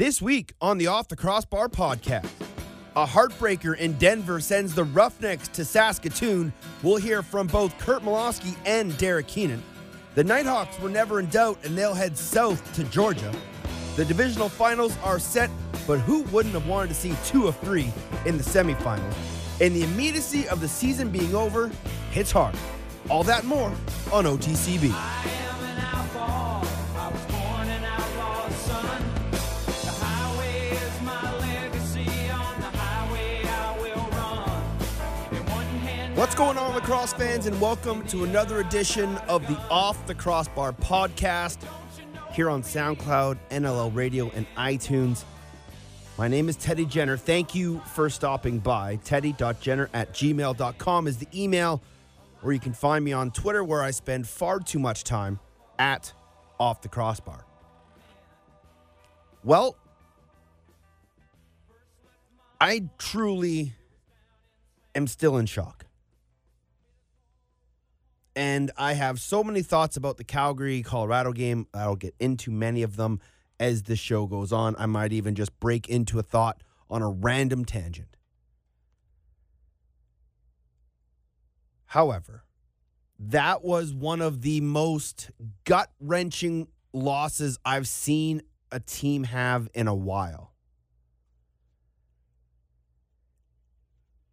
This week on the Off the Crossbar podcast, a heartbreaker in Denver sends the Roughnecks to Saskatoon. We'll hear from both Curt Malawsky and Derek Keenan. The Nighthawks were never in doubt and they'll head south to Georgia. The divisional finals are set, but who wouldn't have wanted to see two of three in the semifinals? And the immediacy of the season being over hits hard. All that more on OTCB. What's going on, lacrosse fans, and welcome to another edition of the Off the Crossbar podcast here on SoundCloud, NLL Radio, and iTunes. My name is Teddy Jenner. Thank you for stopping by. Teddy.jenner at gmail.com is the email, or you can find me on Twitter where I spend far too much time at Off the Crossbar. Well, I truly am still in shock. And I have so many thoughts about the Calgary Colorado game. I'll get into many of them as the show goes on. I might even just break into a thought on a random tangent. However, that was one of the most gut wrenching losses I've seen a team have in a while.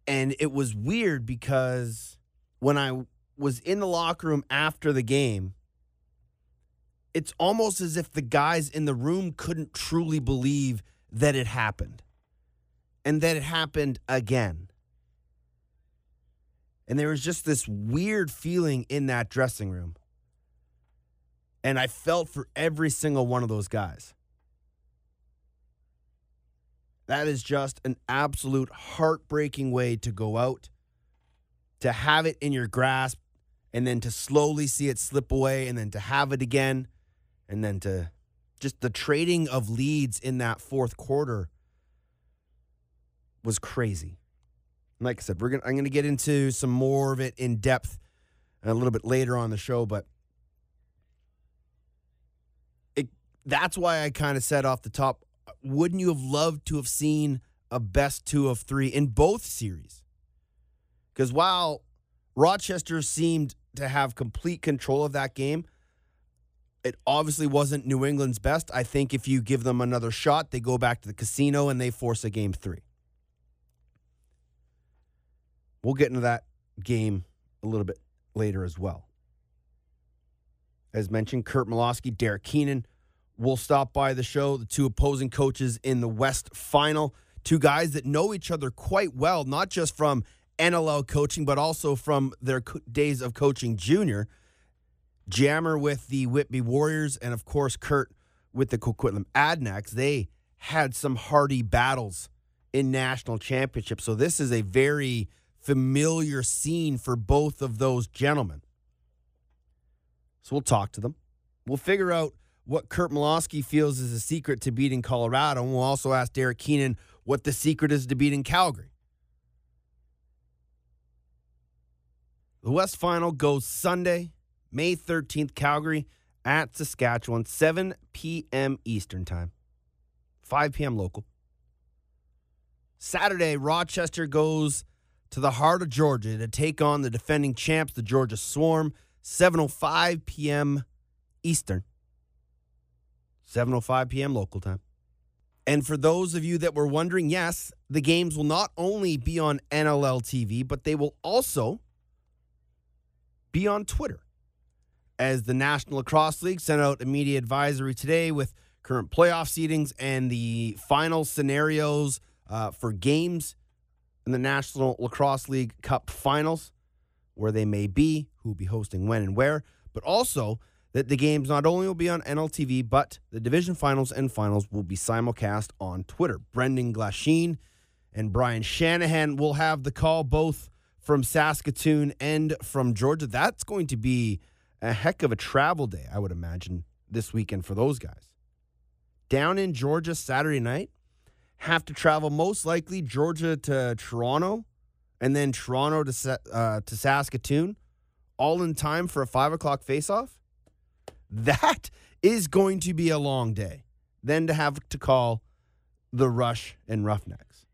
And it was weird because when I was in the locker room after the game, it's almost as if the guys in the room couldn't truly believe that it happened and that it happened again. And there was just this weird feeling in that dressing room. And I felt for every single one of those guys. That is just an absolute heartbreaking way to go out, to have it in your grasp, and then to slowly see it slip away, and then to have it again, and then to just the trading of leads in that fourth quarter was crazy. Like I said, we're gonna I'm gonna get into some more of it in depth a little bit later on the show, but it that's why I kind of said off the top, wouldn't you have loved to have seen a best two of three in both series? Because while Rochester seemed to have complete control of that game. It obviously wasn't New England's best. I think if you give them another shot, they go back to the casino and they force a game three. We'll get into that game a little bit later as well. As mentioned, Curt Malawsky, Derek Keenan will stop by the show. The two opposing coaches in the West final. Two guys that know each other quite well, not just from NLL coaching, but also from their co- days of coaching junior. Jammer with the Whitby Warriors, and of course, Curt with the Coquitlam Adanacs. They had some hardy battles in national championships. So, this is a very familiar scene for both of those gentlemen. So, we'll talk to them. We'll figure out what Curt Malawsky feels is the secret to beating Colorado. And we'll also ask Derek Keenan what the secret is to beating Calgary. The West Final goes Sunday, May 13th, Calgary at Saskatchewan, 7 p.m. Eastern Time, 5 p.m. local. Saturday, Rochester goes to the heart of Georgia to take on the defending champs, the Georgia Swarm, 7:05 p.m. Eastern. 7:05 p.m. local time. And for those of you that were wondering, yes, the games will not only be on NLL TV, but they will also be on Twitter. As the National Lacrosse League sent out a media advisory today with current playoff seedings and the final scenarios uh, for games in the National Lacrosse League Cup finals, where they may be, who will be hosting when and where, but also that the games not only will be on NLL TV, but the division finals and finals will be simulcast on Twitter. Brendan Glasheen and Brian Shanahan will have the call both from Saskatoon and from Georgia. That's going to be a heck of a travel day, I would imagine, this weekend for those guys. Down in Georgia Saturday night, have to travel most likely Georgia to Toronto and then Toronto to, uh, to Saskatoon, all in time for a five o'clock faceoff. That is going to be a long day. Then to have to call the Rush and Roughnecks.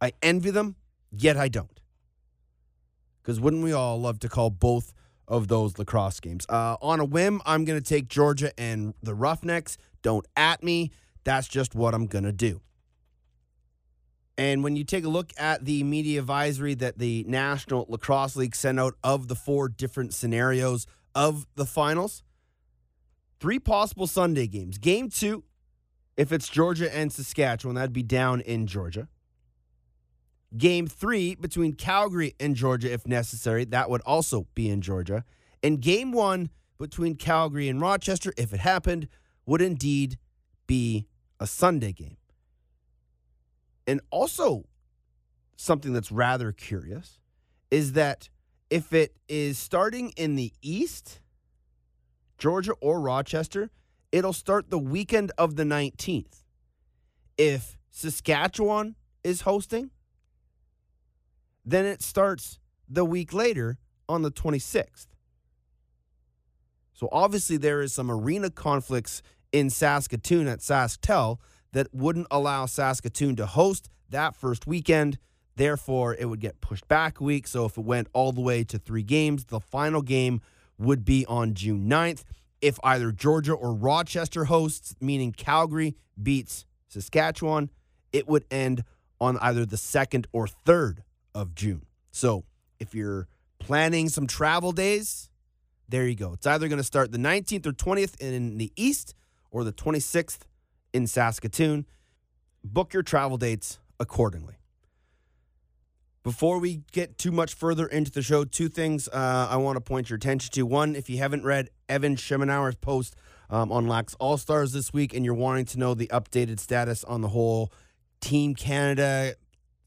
I envy them, yet I don't. Because wouldn't we all love to call both of those lacrosse games? Uh, on a whim, I'm going to take Georgia and the Roughnecks. Don't at me. That's just what I'm going to do. And when you take a look at the media advisory that the National Lacrosse League sent out of the four different scenarios of the finals, three possible Sunday games. Game two, if it's Georgia and Saskatchewan, that'd be down in Georgia. Game three between Calgary and Georgia, if necessary, that would also be in Georgia. And game one between Calgary and Rochester, if it happened, would indeed be a Sunday game. And also, something that's rather curious is that if it is starting in the East, Georgia or Rochester, it'll start the weekend of the 19th. If Saskatchewan is hosting, then it starts the week later on the 26th. So obviously, there is some arena conflicts in Saskatoon at SaskTel that wouldn't allow Saskatoon to host that first weekend. Therefore, it would get pushed back a week. So if it went all the way to three games, the final game would be on June 9th. If either Georgia or Rochester hosts, meaning Calgary beats Saskatchewan, it would end on either the second or third of June. So if you're planning some travel days, there you go. It's either going to start the 19th or 20th in the East or the 26th in Saskatoon. Book your travel dates accordingly. Before we get too much further into the show, two things uh, I want to point your attention to. One, if you haven't read Evan Schemenauer's post um, on Lax All Stars this week and you're wanting to know the updated status on the whole Team Canada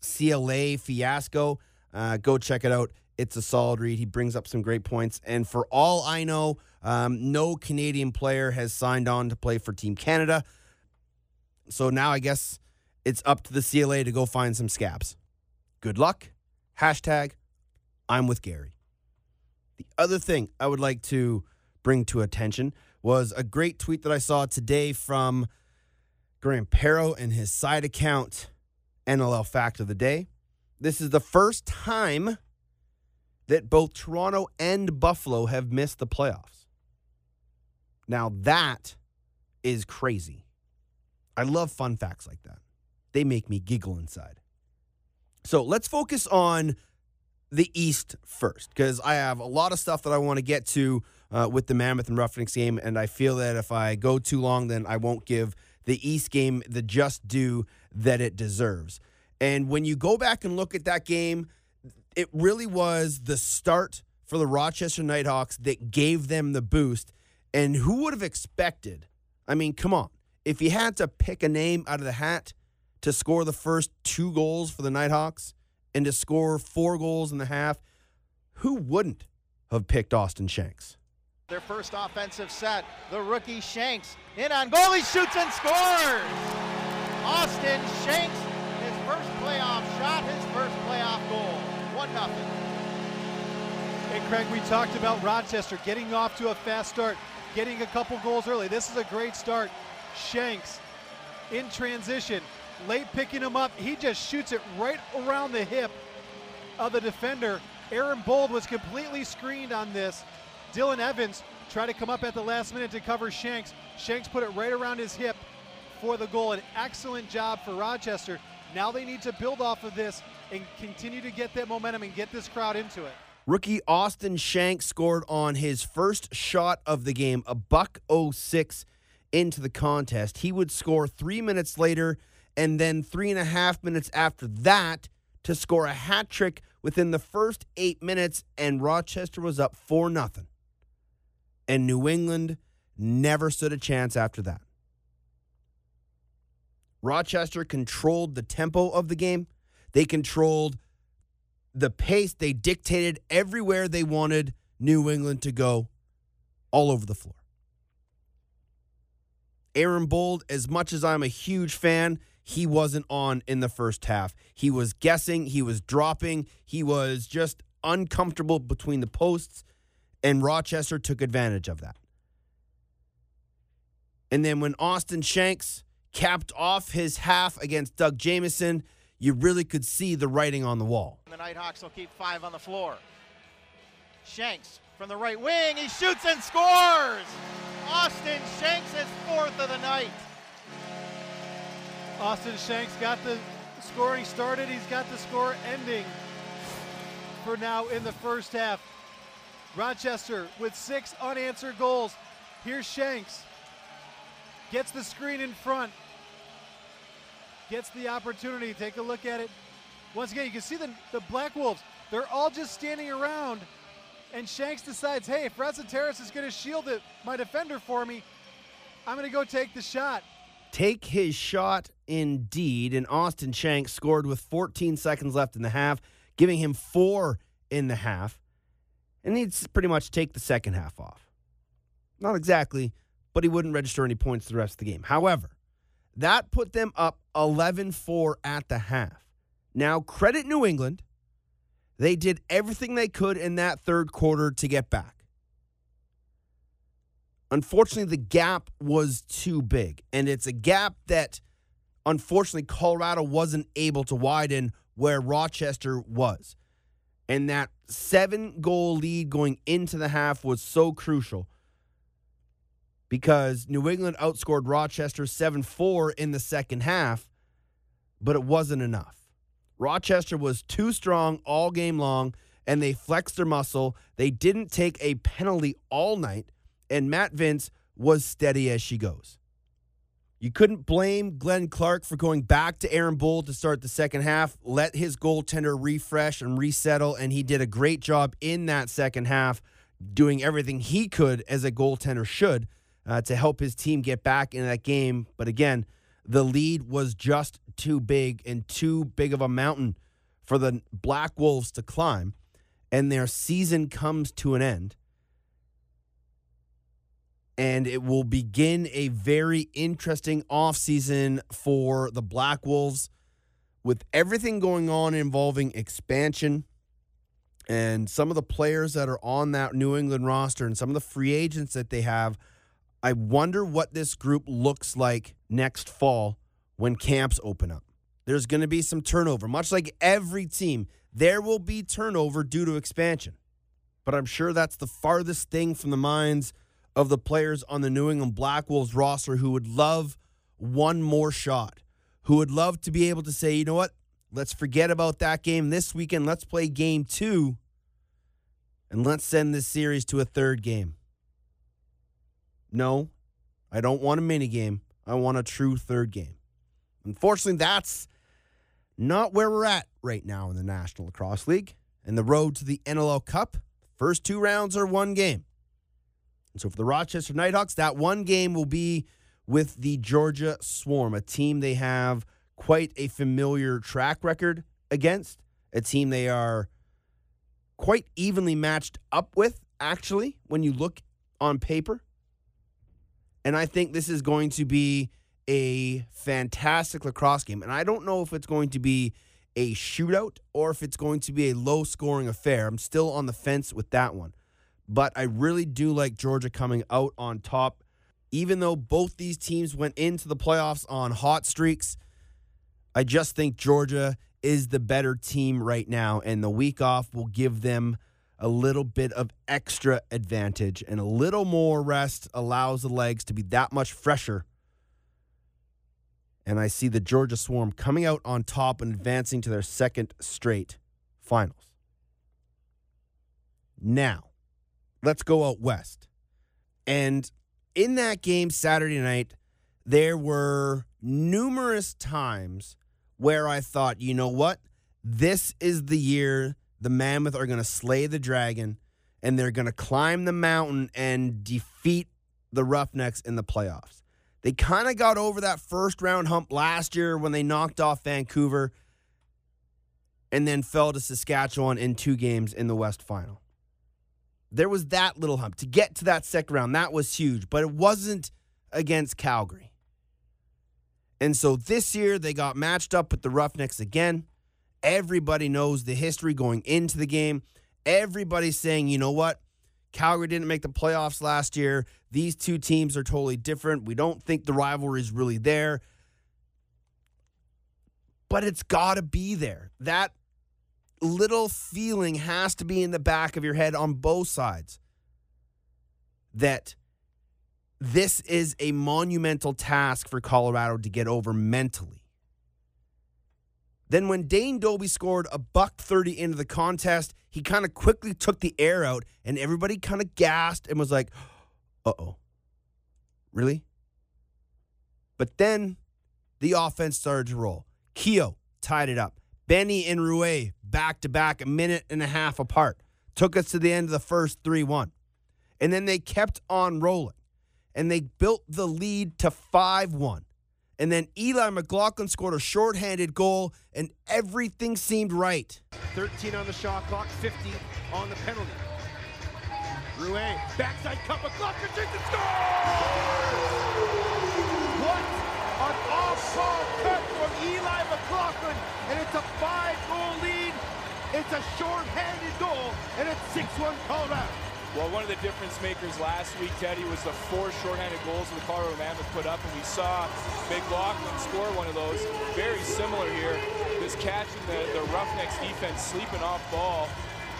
CLA fiasco, uh, go check it out. It's a solid read. He brings up some great points. And for all I know, um, no Canadian player has signed on to play for Team Canada. So now I guess it's up to the CLA to go find some scabs. Good luck. Hashtag I'm with Gary. The other thing I would like to bring to attention was a great tweet that I saw today from Graham Perro and his side account, NLL Fact of the Day. This is the first time that both Toronto and Buffalo have missed the playoffs. Now, that is crazy. I love fun facts like that. They make me giggle inside. So let's focus on the East first, because I have a lot of stuff that I want to get to uh, with the Mammoth and Roughnecks game, and I feel that if I go too long, then I won't give the East game the just due that it deserves. And when you go back and look at that game, it really was the start for the Rochester Nighthawks that gave them the boost. And who would have expected? I mean, come on if you had to pick a name out of the hat to score the first two goals for the Nighthawks and to score four goals in the half, who wouldn't have picked Austin Shanks? Their first offensive set, the rookie Shanks in on goal, he shoots and scores! Austin Shanks, his first playoff shot, his first playoff goal. 1 0. Hey, Craig, we talked about Rochester getting off to a fast start, getting a couple goals early. This is a great start. Shanks in transition, late picking him up. He just shoots it right around the hip of the defender. Aaron Bold was completely screened on this. Dylan Evans tried to come up at the last minute to cover Shanks. Shanks put it right around his hip for the goal. An excellent job for Rochester. Now they need to build off of this and continue to get that momentum and get this crowd into it. Rookie Austin Shanks scored on his first shot of the game, a buck 06 into the contest. He would score three minutes later and then three and a half minutes after that to score a hat trick within the first eight minutes, and Rochester was up 4 nothing. And New England never stood a chance after that. Rochester controlled the tempo of the game. They controlled the pace. They dictated everywhere they wanted New England to go all over the floor. Aaron Bold, as much as I'm a huge fan, he wasn't on in the first half. He was guessing, he was dropping, he was just uncomfortable between the posts, and Rochester took advantage of that. And then when Austin Shanks capped off his half against Doug Jamieson, you really could see the writing on the wall. The Nighthawks will keep five on the floor. Shanks from the right wing. He shoots and scores. Austin Shanks is fourth of the night. Austin Shanks got the scoring started. He's got the score ending for now in the first half. Rochester with six unanswered goals. Here's Shanks. Gets the screen in front. Gets the opportunity. Take a look at it. Once again, you can see the, the Black Wolves. They're all just standing around. And Shanks decides, hey, if Ratzateris is going to shield it, my defender for me, I'm going to go take the shot. Take his shot indeed. And Austin Shanks scored with 14 seconds left in the half, giving him four in the half. And he'd pretty much take the second half off. Not exactly, but he wouldn't register any points the rest of the game. However, that put them up 11 4 at the half. Now, credit New England. They did everything they could in that third quarter to get back. Unfortunately, the gap was too big, and it's a gap that unfortunately Colorado wasn't able to widen where Rochester was. And that seven goal lead going into the half was so crucial because New England outscored Rochester 7 4 in the second half, but it wasn't enough. Rochester was too strong all game long, and they flexed their muscle. They didn't take a penalty all night, and Matt Vince was steady as she goes. You couldn't blame Glenn Clark for going back to Aaron Bold to start the second half, let his goaltender refresh and resettle, and he did a great job in that second half, doing everything he could as a goaltender should uh, to help his team get back in that game. But again, the lead was just too big and too big of a mountain for the Black Wolves to climb, and their season comes to an end and it will begin a very interesting offseason for the Black Wolves with everything going on involving expansion and some of the players that are on that New England roster and some of the free agents that they have. I wonder what this group looks like next fall when camps open up. There's going to be some turnover, much like every team. There will be turnover due to expansion. But I'm sure that's the farthest thing from the minds of the players on the New England Black Wolves roster who would love one more shot, who would love to be able to say, you know what, let's forget about that game this weekend. Let's play game two, and let's send this series to a third game. No, I don't want a mini game. I want a true third game. Unfortunately, that's not where we're at right now in the National Lacrosse League. And the road to the NLL Cup, first two rounds are one game. So for the Rochester Nighthawks, that one game will be with the Georgia Swarm, a team they have quite a familiar track record against, a team they are quite evenly matched up with, actually, when you look on paper. And I think this is going to be a fantastic lacrosse game. And I don't know if it's going to be a shootout or if it's going to be a low scoring affair. I'm still on the fence with that one but I really do like Georgia coming out on top. Even though both these teams went into the playoffs on hot streaks, I just think Georgia is the better team right now, and the week off will give them a little bit of extra advantage, and a little more rest allows the legs to be that much fresher. And I see the Georgia Swarm coming out on top and advancing to their second straight finals. Now, let's go out west. And in that game Saturday night, there were numerous times where I thought, you know what? This is the year the Mammoth are going to slay the dragon and they're going to climb the mountain and defeat the Roughnecks in the playoffs. They kind of got over that first round hump last year when they knocked off Vancouver and then fell to Saskatchewan in two games in the West Final. There was that little hump. To get to that second round, that was huge, but it wasn't against Calgary. And so this year they got matched up with the Roughnecks again. Everybody knows the history going into the game. Everybody's saying, you know what? Calgary didn't make the playoffs last year. These two teams are totally different. We don't think the rivalry is really there. but it's got to be there. That little feeling has to be in the back of your head on both sides that this is a monumental task for Colorado to get over mentally. Then when Dane Dobbie scored a buck 30 into the contest, he kind of quickly took the air out and everybody kind of gasped and was like, "Uh-oh. Really?" But then the offense started to roll. Keogh tied it up. Benny and Ruest back to back, a minute and a half apart. Took us to the end of the first 3 1. And then they kept on rolling. And they built the lead to 5 1. And then Eli McLaughlin scored a shorthanded goal, and everything seemed right. 13 on the shot clock, 50 on the penalty. Ruest, backside cut, McLaughlin shoots and scores! What an off-ball cut from Eli McLaughlin, and it's a five-goal lead. It's a short-handed goal, and it's 6-1 Colorado. Well, one of the difference makers last week, Teddy, was the four shorthanded goals that the Colorado Mammoth put up, and we saw Big McLaughlin score one of those. Very similar here. Just catching the, the Roughnecks defense sleeping off ball.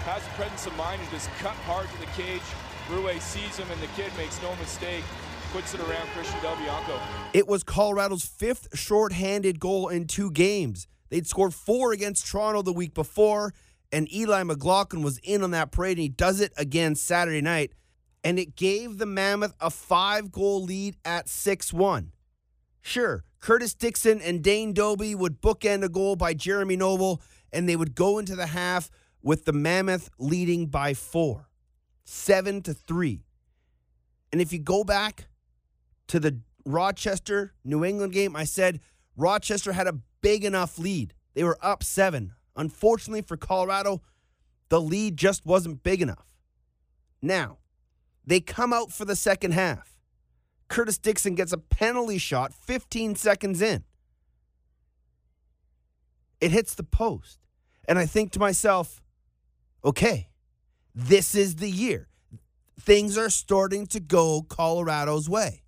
Has the presence of mind to just cut hard to the cage. Ruest sees him, and the kid makes no mistake. Puts it around Christian Del Bianco. It was Colorado's fifth shorthanded goal in two games. They'd scored four against Toronto the week before, and Eli McLaughlin was in on that parade, and he does it again Saturday night. And it gave the Mammoth a five goal lead at 6 1. Sure, Curtis Dixon and Dane Dobbie would bookend a goal by Jeremy Noble, and they would go into the half with the Mammoth leading by four, seven to three. And if you go back to the Rochester New England game, I said Rochester had a big enough lead. They were up seven. Unfortunately for Colorado, the lead just wasn't big enough. Now, they come out for the second half. Curtis Dixon gets a penalty shot 15 seconds in. It hits the post. And I think to myself, okay, this is the year. Things are starting to go Colorado's way.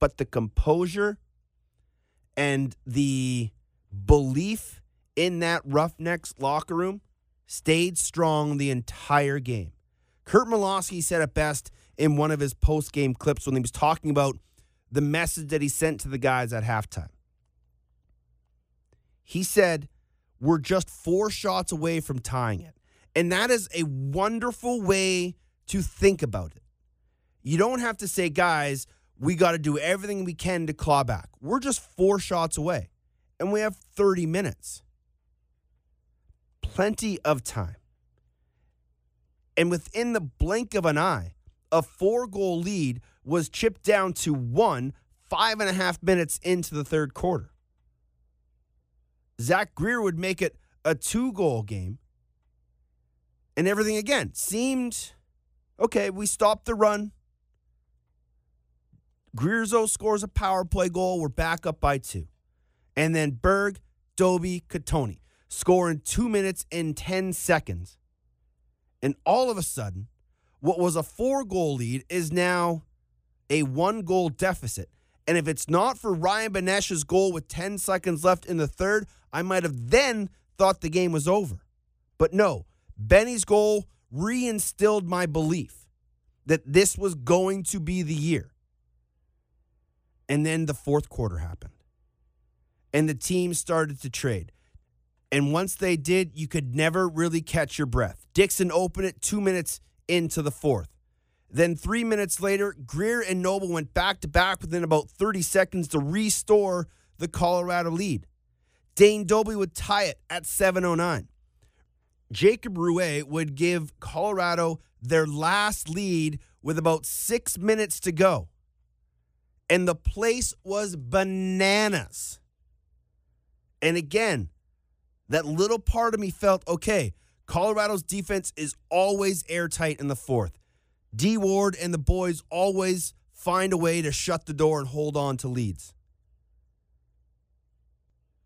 But the composure and the belief in that Roughnecks locker room stayed strong the entire game. Curt Malawsky said it best in one of his post game clips when he was talking about the message that he sent to the guys at halftime. He said, We're just four shots away from tying it. And that is a wonderful way to think about it. You don't have to say, guys, we got to do everything we can to claw back. We're just four shots away, and we have 30 minutes. Plenty of time. And within the blink of an eye, a four goal lead was chipped down to one five and a half minutes into the third quarter. Zach Greer would make it a two goal game. And everything again seemed okay. We stopped the run. Grierzo scores a power play goal. We're back up by two. And then Berg, Dobbie, Cattoni score in two minutes and 10 seconds. And all of a sudden, what was a four goal lead is now a one goal deficit. And if it's not for Ryan Benesch's goal with 10 seconds left in the third, I might have then thought the game was over. But no, Benny's goal reinstilled my belief that this was going to be the year. And then the fourth quarter happened. And the team started to trade. And once they did, you could never really catch your breath. Dixon opened it two minutes into the fourth. Then three minutes later, Greer and Noble went back to back within about 30 seconds to restore the Colorado lead. Dane Dobbie would tie it at 7.09. Jacob Ruest would give Colorado their last lead with about six minutes to go. And the place was bananas. And again, that little part of me felt okay, Colorado's defense is always airtight in the fourth. D Ward and the boys always find a way to shut the door and hold on to leads.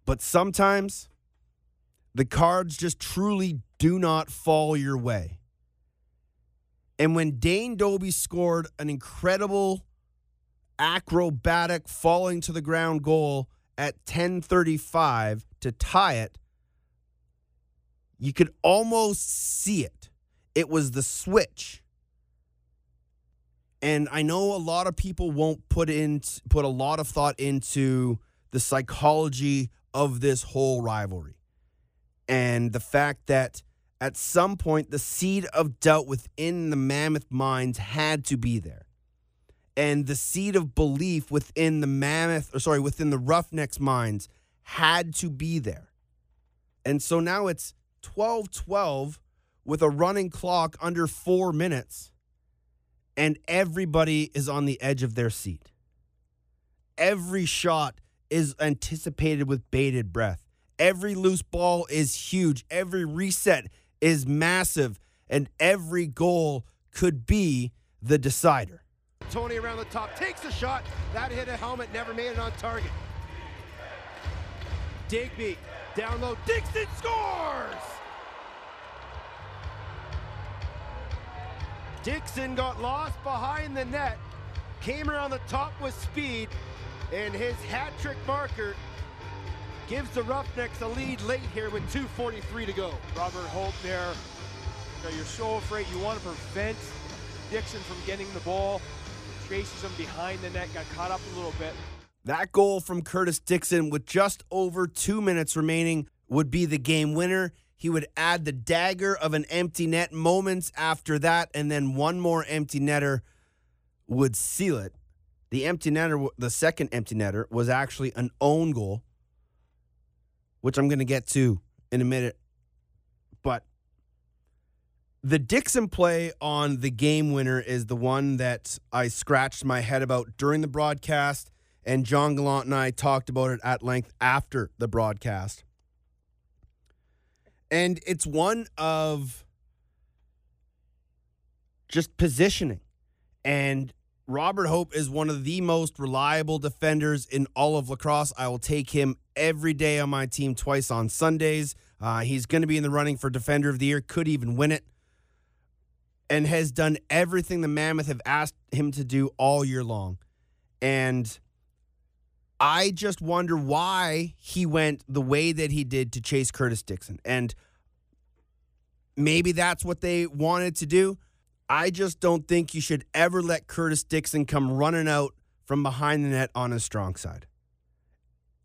But sometimes the cards just truly do not fall your way. And when Dane Dobbie scored an incredible acrobatic falling to the ground goal at 10:35 to tie it, you could almost see it. It was the switch. And I know a lot of people won't put in put a lot of thought into the psychology of this whole rivalry. And the fact that at some point the seed of doubt within the Mammoth minds had to be there. And the seed of belief within the Mammoth, or sorry, within the Roughnecks minds had to be there. And so now it's 12 12 with a running clock under four minutes, and everybody is on the edge of their seat. Every shot is anticipated with bated breath. Every loose ball is huge. Every reset is massive. And every goal could be the decider. Tony around the top takes a shot. That hit a helmet, never made it on target. Digby down low. Dixon scores! Dixon got lost behind the net, came around the top with speed, and his hat trick marker gives the Roughnecks a lead late here with 2.43 to go. Robert Hope there. You know, you're so afraid. You want to prevent Dixon from getting the ball. Him behind the net, got caught up a little bit. That goal from Curtis Dixon with just over two minutes remaining would be the game winner. He would add the dagger of an empty net moments after that, and then one more empty netter would seal it. The empty netter, the second empty netter, was actually an own goal, which I'm going to get to in a minute. The Dixon play on the game winner is the one that I scratched my head about during the broadcast, and John Gallant and I talked about it at length after the broadcast. And it's one of just positioning. And Robert Hope is one of the most reliable defenders in all of lacrosse. I will take him every day on my team twice on Sundays. Uh, he's going to be in the running for Defender of the Year, could even win it, and has done everything the Mammoth have asked him to do all year long. And I just wonder why he went the way that he did to chase Curtis Dixon. And maybe that's what they wanted to do. I just don't think you should ever let Curtis Dixon come running out from behind the net on his strong side.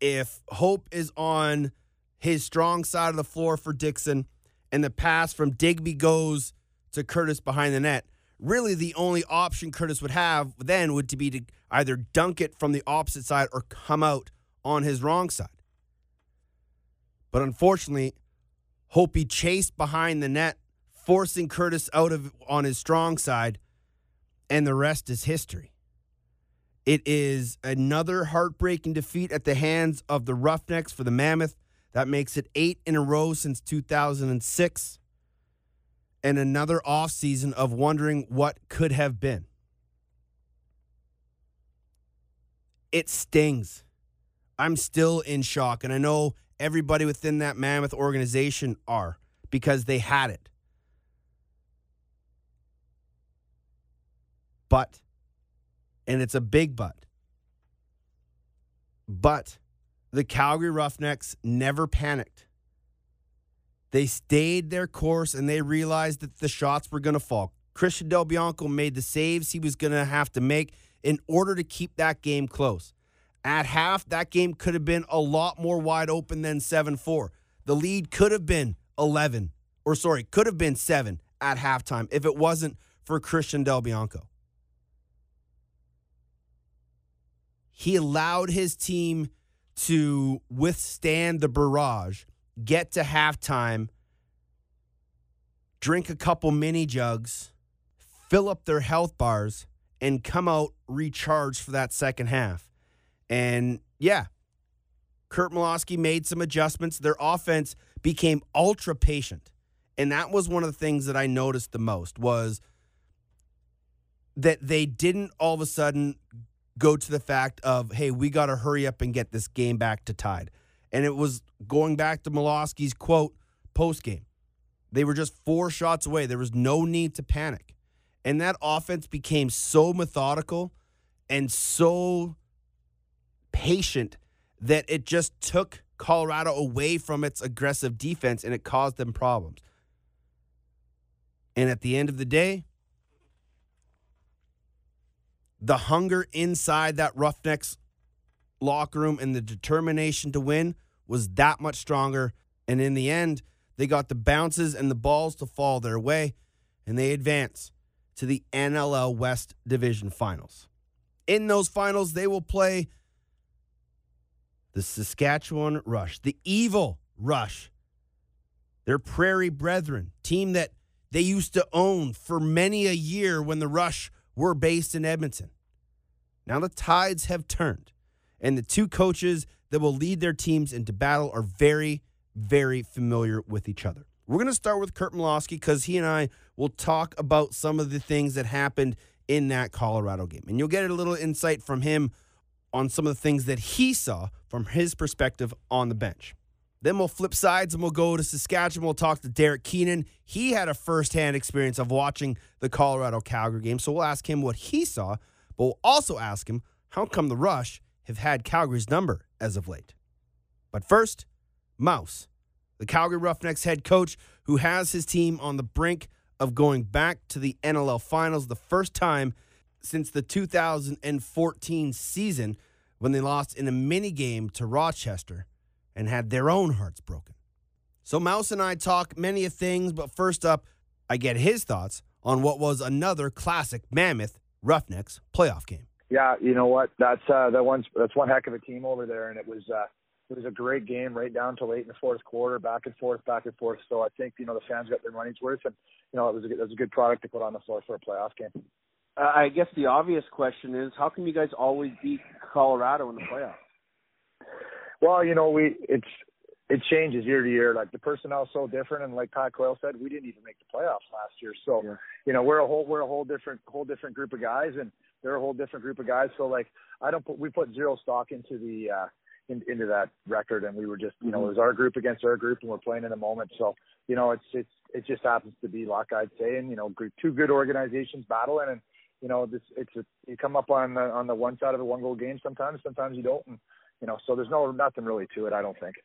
If Hope is on his strong side of the floor for Dixon and the pass from Digby goes to Curtis behind the net, really the only option Curtis would have then would to be to either dunk it from the opposite side or come out on his wrong side. But unfortunately, Hopi chased behind the net, forcing Curtis out of on his strong side, and the rest is history. It is another heartbreaking defeat at the hands of the Roughnecks for the Mammoth. That makes it eight in a row since 2006 and another offseason of wondering what could have been. It stings. I'm still in shock, and I know everybody within that mammoth organization are because they had it. But, and it's a big but, but the Calgary Roughnecks never panicked. They stayed their course and they realized that the shots were going to fall. Christian Del Bianco made the saves he was going to have to make in order to keep that game close. At half, that game could have been a lot more wide open than 7 4. The lead could have been 11, or sorry, could have been 7 at halftime if it wasn't for Christian Del Bianco. He allowed his team to withstand the barrage get to halftime, drink a couple mini jugs, fill up their health bars, and come out recharged for that second half. And yeah, Curt Malawsky made some adjustments. Their offense became ultra patient. And that was one of the things that I noticed the most was that they didn't all of a sudden go to the fact of, hey, we got to hurry up and get this game back to tied. And it was going back to Malawsky's quote post game. They were just four shots away. There was no need to panic. And that offense became so methodical and so patient that it just took Colorado away from its aggressive defense and it caused them problems. And at the end of the day, the hunger inside that Roughnecks locker room and the determination to win was that much stronger. And in the end, they got the bounces and the balls to fall their way, and they advance to the NLL West Division Finals. In those finals, they will play the Saskatchewan Rush, the evil Rush, their Prairie Brethren, team that they used to own for many a year when the Rush were based in Edmonton. Now the tides have turned, and the two coaches that will lead their teams into battle are very, very familiar with each other. We're going to start with Curt Malawsky because he and I will talk about some of the things that happened in that Colorado game. And you'll get a little insight from him on some of the things that he saw from his perspective on the bench. Then we'll flip sides and we'll go to Saskatchewan. We'll talk to Derek Keenan. He had a firsthand experience of watching the Colorado Calgary game. So we'll ask him what he saw, but we'll also ask him how come the Rush have had Calgary's number as of late. But first, Mouse, the Calgary Roughnecks head coach who has his team on the brink of going back to the NLL finals the first time since the 2014 season when they lost in a mini game to Rochester and had their own hearts broken. So Mouse and I talk many of things, but first up, I get his thoughts on what was another classic Mammoth Roughnecks playoff game. Yeah, you know what? That's uh, that one's that's one heck of a team over there, and it was uh, it was a great game right down to late in the fourth quarter, back and forth, back and forth. So I think you know the fans got their money's worth, and you know it was a, it was a good product to put on the floor for a playoff game. Uh, I guess the obvious question is, how come you guys always beat Colorado in the playoffs? Well, you know we it's it changes year to year. Like the personnel's so different, and like Pat Coyle said, we didn't even make the playoffs last year. So yeah. you know we're a whole we're a whole different whole different group of guys, and they're a whole different group of guys. So like I don't put we put zero stock into the uh in, into that record and we were just you know it was our group against our group and we're playing in a moment. So, you know, it's it's it just happens to be luck I'd say and you know two good organizations battling and you know this it's a, you come up on the on the one side of a one goal game sometimes, sometimes you don't and you know, so there's no nothing really to it, I don't think.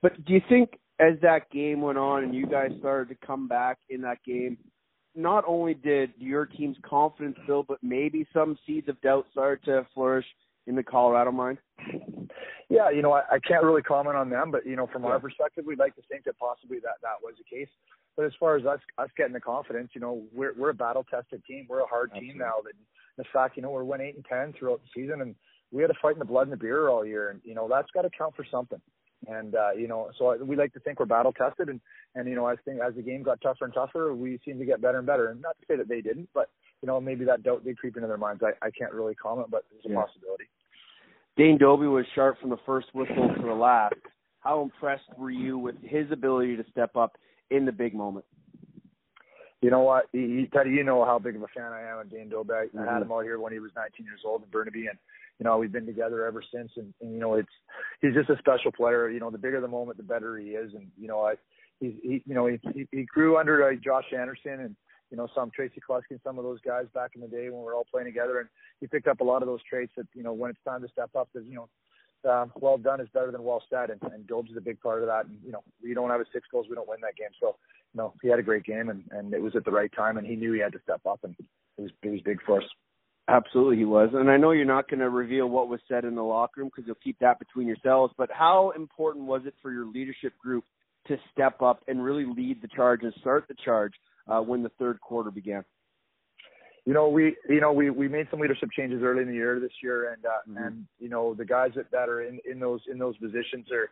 But do you think as that game went on and you guys started to come back in that game, not only did your team's confidence build, but maybe some seeds of doubt started to flourish in the Colorado mind? Yeah, you know, I, I can't really comment on them, but you know, from yeah. our perspective, we'd like to think that possibly that that was the case. But as far as us us getting the confidence, you know, we're we're a battle tested team. We're a hard Absolutely. team now. That in fact, you know, we're win eight and ten throughout the season, and we had to fight in the blood and the beer all year, and you know, that's got to count for something. And uh, you know, so we like to think we're battle tested, and and you know, I think as the game got tougher and tougher, we seem to get better and better. And not to say that they didn't, but you know, maybe that doubt did creep into their minds. I, I can't really comment, but it's a yeah. possibility. Dane Dobbie was sharp from the first whistle to the last. How impressed were you with his ability to step up in the big moment? You know what, he, Teddy, you know how big of a fan I am of Dane Dobbie. I, mm-hmm. Had him all here when he was 19 years old in Burnaby, and you know we've been together ever since. And, and you know it's he's just a special player. You know the bigger the moment, the better he is. And you know I he's he you know he he, grew under uh, Josh Anderson and you know, some Tracey Kelusky, some of those guys back in the day when we were all playing together, and he picked up a lot of those traits that you know when it's time to step up, that you know, uh, well done is better than well said, and, and Dobes is a big part of that. And you know, we don't have a six goals, we don't win that game. So, you know, he had a great game, and and it was at the right time, and he knew he had to step up, and it was it was big for us. Absolutely, he was. And I know you're not going to reveal what was said in the locker room because you'll keep that between yourselves. But how important was it for your leadership group to step up and really lead the charge and start the charge uh, when the third quarter began? You know, we you know we we made some leadership changes early in the year this year, and uh, mm-hmm. and you know the guys that, that are in in those in those positions are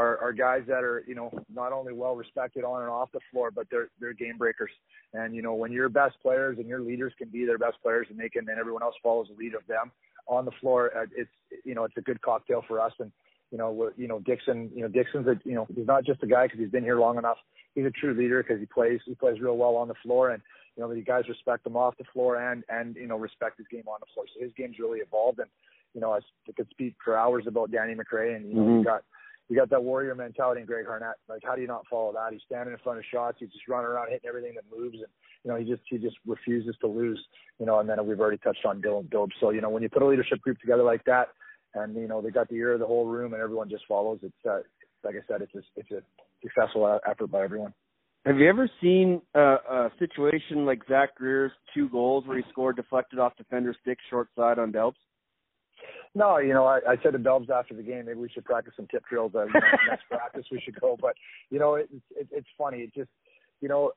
are, are guys that are you know not only well respected on and off the floor, but they're they're game breakers. And you know when your best players and your leaders can be their best players and they can, and everyone else follows the lead of them on the floor, uh, it's you know it's a good cocktail for us. And you know, you know Dixon, you know Dixon's a, you know he's not just a guy because he's been here long enough. He's a true leader because he plays he plays real well on the floor, and you know the guys respect him off the floor and and you know respect his game on the floor. So his game's really evolved, and you know I could speak for hours about Danny McRae, and you know mm-hmm. you got you got that warrior mentality in Greg Harnett. Like how do you not follow that? He's standing in front of shots, he's just running around hitting everything that moves, and you know he just he just refuses to lose. You know, and then we've already touched on Dylan Dobbs. So you know when you put a leadership group together like that and you know they got the ear of the whole room, and everyone just follows. It's uh, like I said, it's a, it's a successful effort by everyone. Have you ever seen a, a situation like Zach Greer's two goals where he scored deflected off defender stick short side on Delbs? No, you know, I, I said to Delbs after the game, maybe we should practice some tip drills. Uh, next practice we should go. But you know, it, it, it's funny. It just, you know,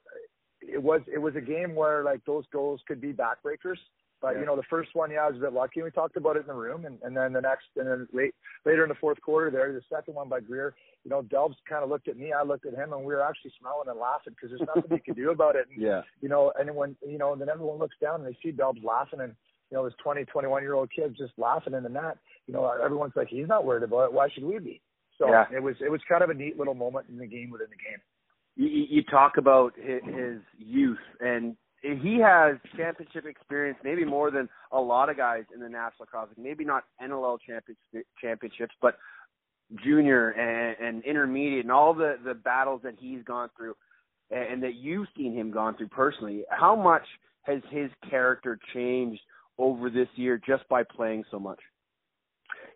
it was it was a game where like those goals could be backbreakers. But yeah. you know, the first one, yeah, I was a bit lucky. We talked about it in the room, and, and then the next, and then late later in the fourth quarter, there, the second one by Greer, you know, Delbs kind of looked at me, I looked at him, and we were actually smiling and laughing because there's nothing you can do about it. And, yeah. You know, and when you know, and then everyone looks down and they see Delbs laughing, and you know, this 20, 21 year old kid just laughing in the net. You know, everyone's like, he's not worried about it. Why should we be? So yeah. it was it was kind of a neat little moment in the game within the game. You, you talk about his youth and he has championship experience, maybe more than a lot of guys in the National League. Maybe not NLL championships, but junior and, and intermediate, and all the the battles that he's gone through, and, and that you've seen him gone through personally. How much has his character changed over this year just by playing so much?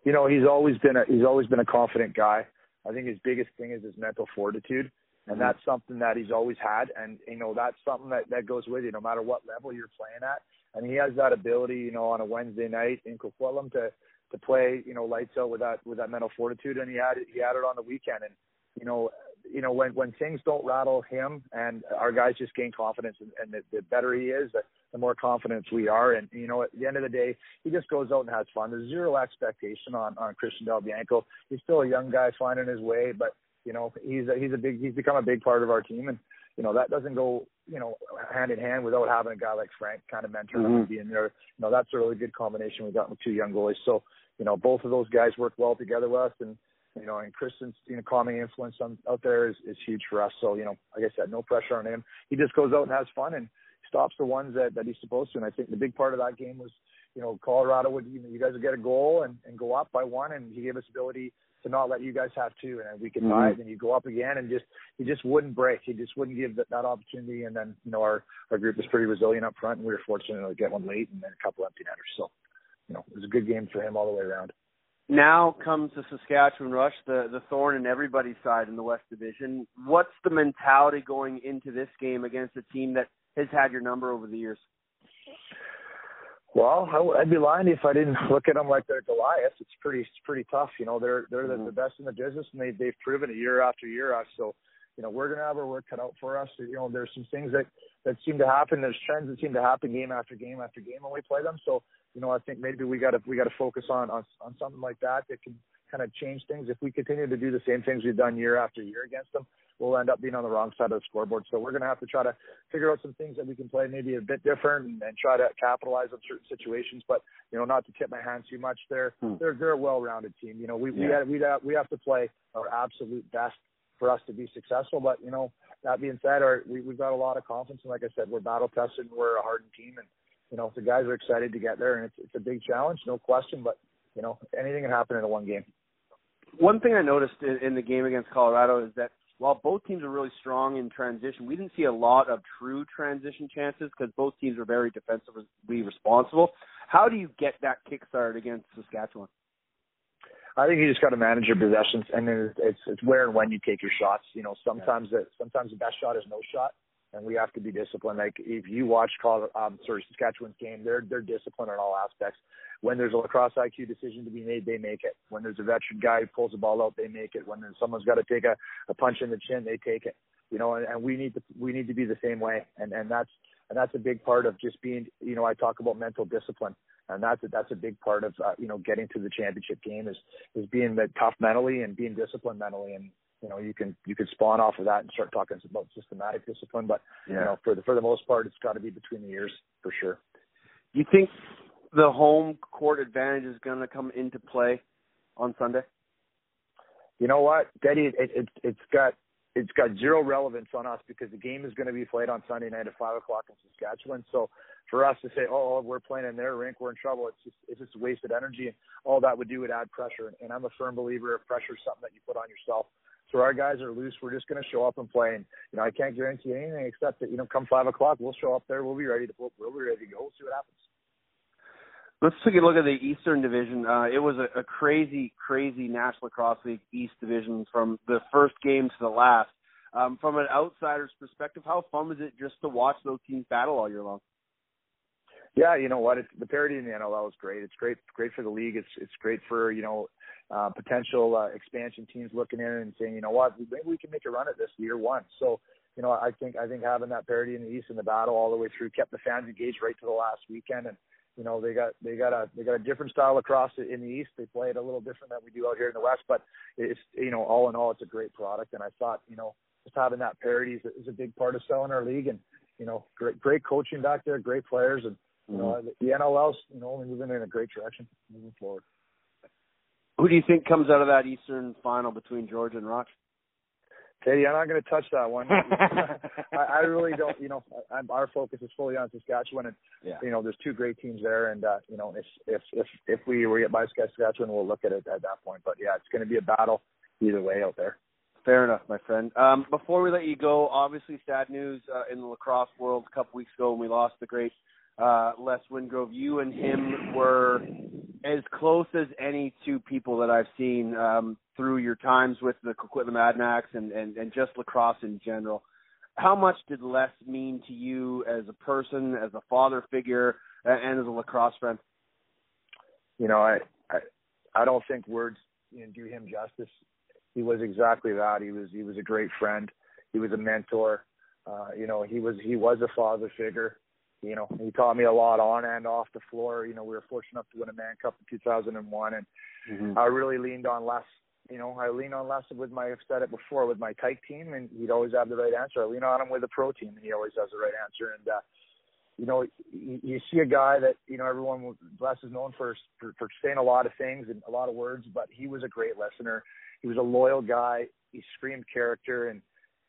You know, he's always been a he's always been a confident guy. I think his biggest thing is his mental fortitude and mm-hmm. that's something that he's always had and you know that's something that that goes with you no matter what level you're playing at and he has that ability you know on a Wednesday night in Coquitlam to to play you know lights out with that with that mental fortitude and he had he had it on the weekend and you know you know when when things don't rattle him and our guys just gain confidence and, and the, the better he is the, the more confidence we are and you know at the end of the day he just goes out and has fun there's zero expectation on on Christian Del Bianco he's still a young guy finding his way but you know, he's a, he's a big he's become a big part of our team, and you know that doesn't go you know hand in hand without having a guy like Frank kind of mentor mm-hmm. and being there. You know, that's a really good combination we got with two young goalies. So you know, both of those guys work well together with us, and you know, and Christian's you know calming influence on, out there is is huge for us. So you know, like I said, no pressure on him. He just goes out and has fun and stops the ones that that he's supposed to. And I think the big part of that game was you know Colorado would you know you guys would get a goal and and go up by one, and he gave us ability to not let you guys have two, and we can mm-hmm. tie it, and you go up again, and just he just wouldn't break. He just wouldn't give that, that opportunity, and then you know our our group was pretty resilient up front, and we were fortunate to get one late, and then a couple empty netters. So you know it was a good game for him all the way around. Now comes the Saskatchewan Rush, the the thorn in everybody's side in the West Division. What's the mentality going into this game against a team that has had your number over the years? Well, I, would be lying if I didn't look at them like they're Goliath. It's pretty, it's pretty tough. You know, they're they're mm-hmm. the, the best in the business, and they they've proven it year after year. So, you know, we're gonna have our work cut out for us. You know, there's some things that that seem to happen. There's trends that seem to happen game after game after game when we play them. So, you know, I think maybe we got to we got to focus on, on on something like that that can kind of change things. If we continue to do the same things we've done year after year against them, we'll end up being on the wrong side of the scoreboard. So we're going to have to try to figure out some things that we can play maybe a bit different and, and try to capitalize on certain situations. But you know, not to tip my hand too much. They're hmm. they're they're a well-rounded team. You know, we yeah. we have, we have, we have to play our absolute best for us to be successful. But you know, that being said, our, we we've got a lot of confidence, and like I said, we're battle tested. And we're a hardened team, and you know, the guys are excited to get there, and it's it's a big challenge, no question. But you know, anything can happen in a one game. One thing I noticed in, in the game against Colorado is that while both teams are really strong in transition, we didn't see a lot of true transition chances because both teams were very defensively responsible. How do you get that kickstart against Saskatchewan? I think you just got to manage your possessions, and then it's it's where and when you take your shots. You know, sometimes yeah. the sometimes the best shot is no shot, and we have to be disciplined. Like if you watch Colorado, um, sorry, Saskatchewan's game, they're they're disciplined on all aspects. When there's a lacrosse IQ decision to be made, they make it. When there's a veteran guy who pulls the ball out, they make it. When someone's got to take a, a punch in the chin, they take it. You know, and, and we need to we need to be the same way, and and that's and that's a big part of just being. You know, I talk about mental discipline, and that's a, that's a big part of uh, you know getting to the championship game is is being tough mentally and being disciplined mentally, and you know you can you can spawn off of that and start talking about systematic discipline. But yeah. you know, for the for the most part, it's got to be between the ears for sure. You think the home court advantage is going to come into play on Sunday? You know what, Teddy? It, it, it's got it's got zero relevance on us because the game is going to be played on Sunday night at five o'clock in Saskatchewan. So for us to say, oh, oh we're playing in their rink, we're in trouble, it's just it's just wasted energy, and all that would do would add pressure. And I'm a firm believer of pressure is something that you put on yourself. So our guys are loose. We're just going to show up and play. And you know, I can't guarantee anything except that you know, come five o'clock, we'll show up there. We'll be ready to we'll be ready to go. We'll see what happens Let's take a look at the Eastern Division. Uh, it was a, a crazy, crazy National Lacrosse League East Division from the first game to the last. Um, from an outsider's perspective, how fun was it just to watch those teams battle all year long? Yeah, you know what? It's, the parity in the NLL is great. It's great, great for the league. It's it's great for you know uh, potential uh, expansion teams looking in and saying, you know what, maybe we can make a run at this year one. So you know, I think I think having that parity in the East and the battle all the way through kept the fans engaged right to the last weekend. And you know, they got they got a they got a different style across in the East. They play it a little different than we do out here in the West. But it's you know, all in all, it's a great product. And I thought, you know, just having that parity is, is a big part of selling our league. And you know, great great coaching back there, great players, and you know, mm-hmm. the, the NLL's you know only moving in a great direction moving forward. Who do you think comes out of that Eastern final between Georgia and Rock? Teddy, I'm not going to touch that one. I, I really don't. You know, I, I'm, our focus is fully on Saskatchewan, and Yeah. you know, there's two great teams there, and uh, you know, if if if if we were get by Saskatchewan, we'll look at it at that point. But yeah, it's going to be a battle either way out there. Fair enough, my friend. Um, before we let you go, obviously sad news uh, in the lacrosse world a couple weeks ago when we lost the great uh, Les Wingrove. You and him were as close as any two people that I've seen um, through your times with the Coquitlam Adanacs and, and, and just lacrosse in general. How much did Les mean to you as a person, as a father figure, and as a lacrosse friend? You know, I I, I don't think words you know, do him justice. He was exactly that. He was he was a great friend. He was a mentor. Uh, you know, he was he was a father figure. You know, he taught me a lot on and off the floor. You know, we were fortunate enough to win a Mann Cup in 2001, and Mm-hmm. I really leaned on Les. You know, I leaned on Les with my. I've said it before with my tight team, and he'd always have the right answer. I lean on him with a pro team, and he always has the right answer. And uh, you know, you, you see a guy that you know everyone Les is known for, for for saying a lot of things and a lot of words, but he was a great listener. He was a loyal guy. He screamed character, and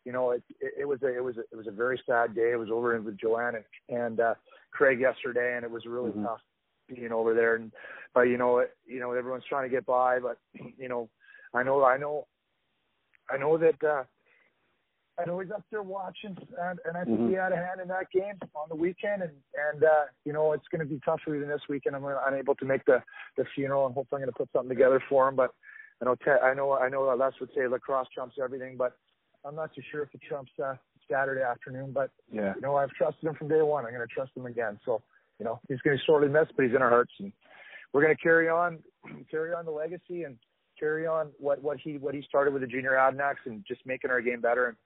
you know, it, it, it was a it was a, it was a very sad day. It was over in with Joanne and and uh, Craig yesterday, and it was really Mhm. tough being over there. And but you know, it, you know, everyone's trying to get by, but you know, I know, I know, I know that. uh I know he's up there watching, and, and I think Mhm. he had a hand in that game on the weekend. And and uh, you know it's going to be tough for even this weekend. I'm unable to make the the funeral, and hopefully I'm going to put something together for him. But I know Ted, I know I know Les would say lacrosse trumps everything, but I'm not too sure if it trumps uh, Saturday afternoon. But Yeah. you know I've trusted him from day one. I'm going to trust him again. So you know he's going to be sorely missed, but he's in our hearts, and we're going to carry on, carry on the legacy, and carry on what what he what he started with the junior Adanacs, and just making our game better. And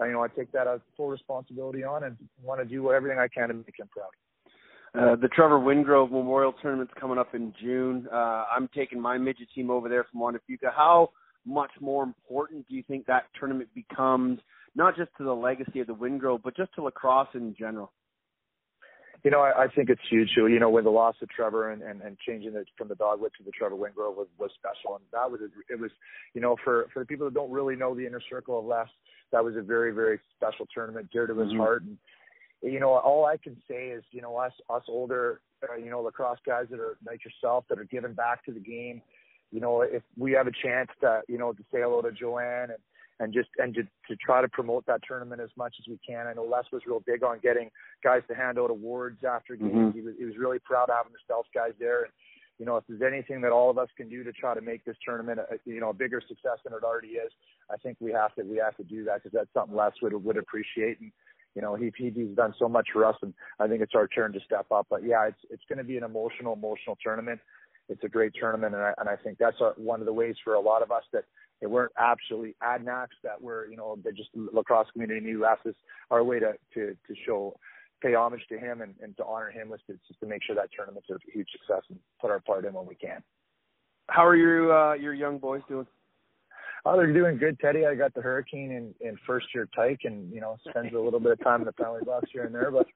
uh, you know I take that as full responsibility on, and want to do everything I can to make him proud. Uh, the Trevor Wingrove Memorial Tournament's coming up in June. Uh, I'm taking my midget team over there from Juan de Fuca. How much more important do you think that tournament becomes, not just to the legacy of the Wingrove, but just to lacrosse in general? You know, I, I think it's huge. You know, with the loss of Trevor and, and, and changing it from the dogwood to the Trevor Wingrove was, was special. And that was, a, it was, you know, for, for the people that don't really know the inner circle of Les, that was a very, very special tournament, dear to his Mhm. heart. And, you know, all I can say is, you know, us, us older, uh, you know, lacrosse guys that are like yourself that are giving back to the game, you know, if we have a chance to, you know, to say hello to Joanne and, and just and to, to try to promote that tournament as much as we can. I know Les was real big on getting guys to hand out awards after games. Mhm. He was he was really proud of having the Stealth guys there. And you know, if there's anything that all of us can do to try to make this tournament, a, you know, a bigger success than it already is, I think we have to we have to do that because that's something Les would would appreciate. And you know, he he- he's done so much for us, and I think it's our turn to step up. But yeah, it's it's going to be an emotional emotional tournament. It's a great tournament, and I and I think that's our, one of the ways for a lot of us that they weren't actually Adanacs that were you know they just lacrosse community knew us as our way to to to show pay homage to him and, and to honor him was to, just to make sure that tournament's a huge success and put our part in when we can. How are your uh, your young boys doing? Oh, they're doing good, Teddy. I got the Hurricane in in first year tyke, and you know spends a little bit of time in the penalty box here and there. But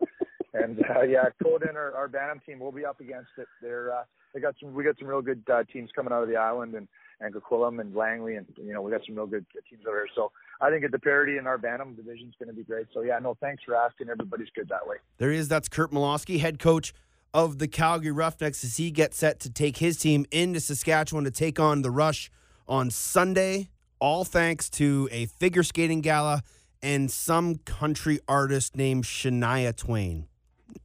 and uh, yeah, Coda and our, our Bantam team will be up against it. They're uh, they got some we got some real good uh, teams coming out of the island and and Coquitlam and Langley, and you know we got some real good teams over here. So I think at the parity in our Bantam division is going to be great. So yeah, no, thanks for asking. Everybody's good that way. There he is. That's Curt Malawsky, head coach of the Calgary Roughnecks, as he gets set to take his team into Saskatchewan to take on the Rush on Sunday. All thanks to a figure skating gala and some country artist named Shania Twain.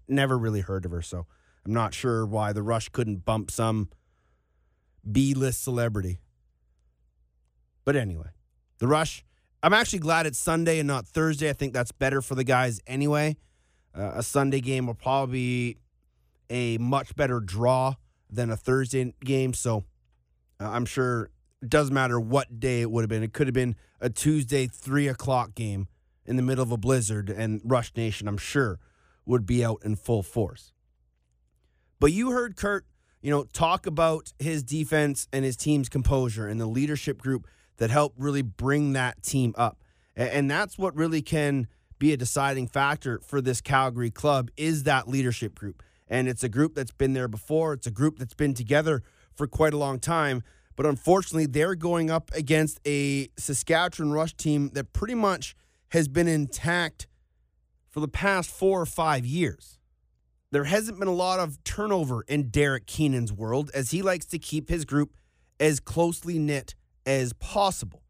Never really heard of her, so I'm not sure why the Rush couldn't bump some B list celebrity. But anyway, the Rush, I'm actually glad it's Sunday and not Thursday. I think that's better for the guys anyway. Uh, a Sunday game will probably be a much better draw than a Thursday game. So uh, I'm sure doesn't matter what day it would have been. It could have been a Tuesday, three o'clock game in the middle of a blizzard, and Rush Nation, I'm sure, would be out in full force. But you heard Curt, you know, talk about his defense and his team's composure and the leadership group that helped really bring that team up. And that's what really can be a deciding factor for this Calgary club is that leadership group. And it's a group that's been there before. It's a group that's been together for quite a long time. But unfortunately, they're going up against a Saskatchewan Rush team that pretty much has been intact for the past four or five years. There hasn't been a lot of turnover in Derek Keenan's world as he likes to keep his group as closely knit as possible.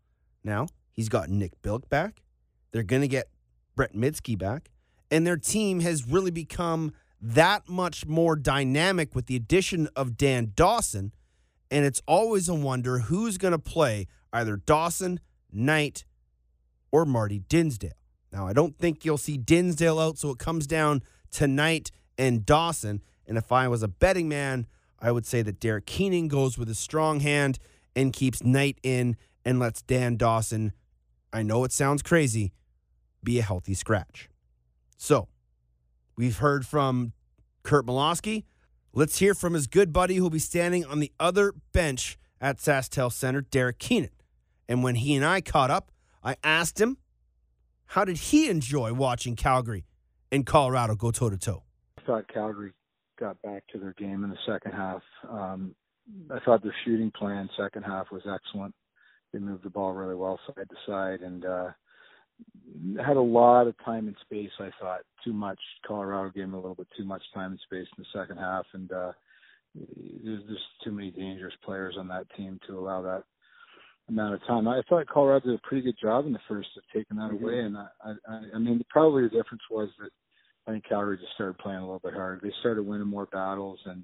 Now, he's got Nik Bilic back. They're going to get Brett Mydske back. And their team has really become that much more dynamic with the addition of Dan Dawson. And it's always a wonder who's going to play either Dawson, Knight, or Marty Dinsdale. Now, I don't think you'll see Dinsdale out, so it comes down to Knight and Dawson. And if I was a betting man, I would say that Derek Keenan goes with a strong hand and keeps Knight in and lets Dan Dawson, I know it sounds crazy, be a healthy scratch. So, we've heard from Curt Malawsky. Let's hear from his good buddy who'll be standing on the other bench at SaskTel Center, Derek Keenan. And when he and I caught up, I asked him, how did he enjoy watching Calgary and Colorado go toe to toe? I thought Calgary got back to their game in the second half. Um, I thought their shooting plan second half was excellent. They moved the ball really well side to side and uh, had a lot of time and space. I thought too much. Colorado gave them a little bit too much time and space in the second half, and uh, there's just too many dangerous players on that team to allow that amount of time. I thought Colorado did a pretty good job in the first of taking that mm-hmm. away, and I, I, I mean, probably the difference was that I think Calgary just started playing a little bit harder. They started winning more battles, and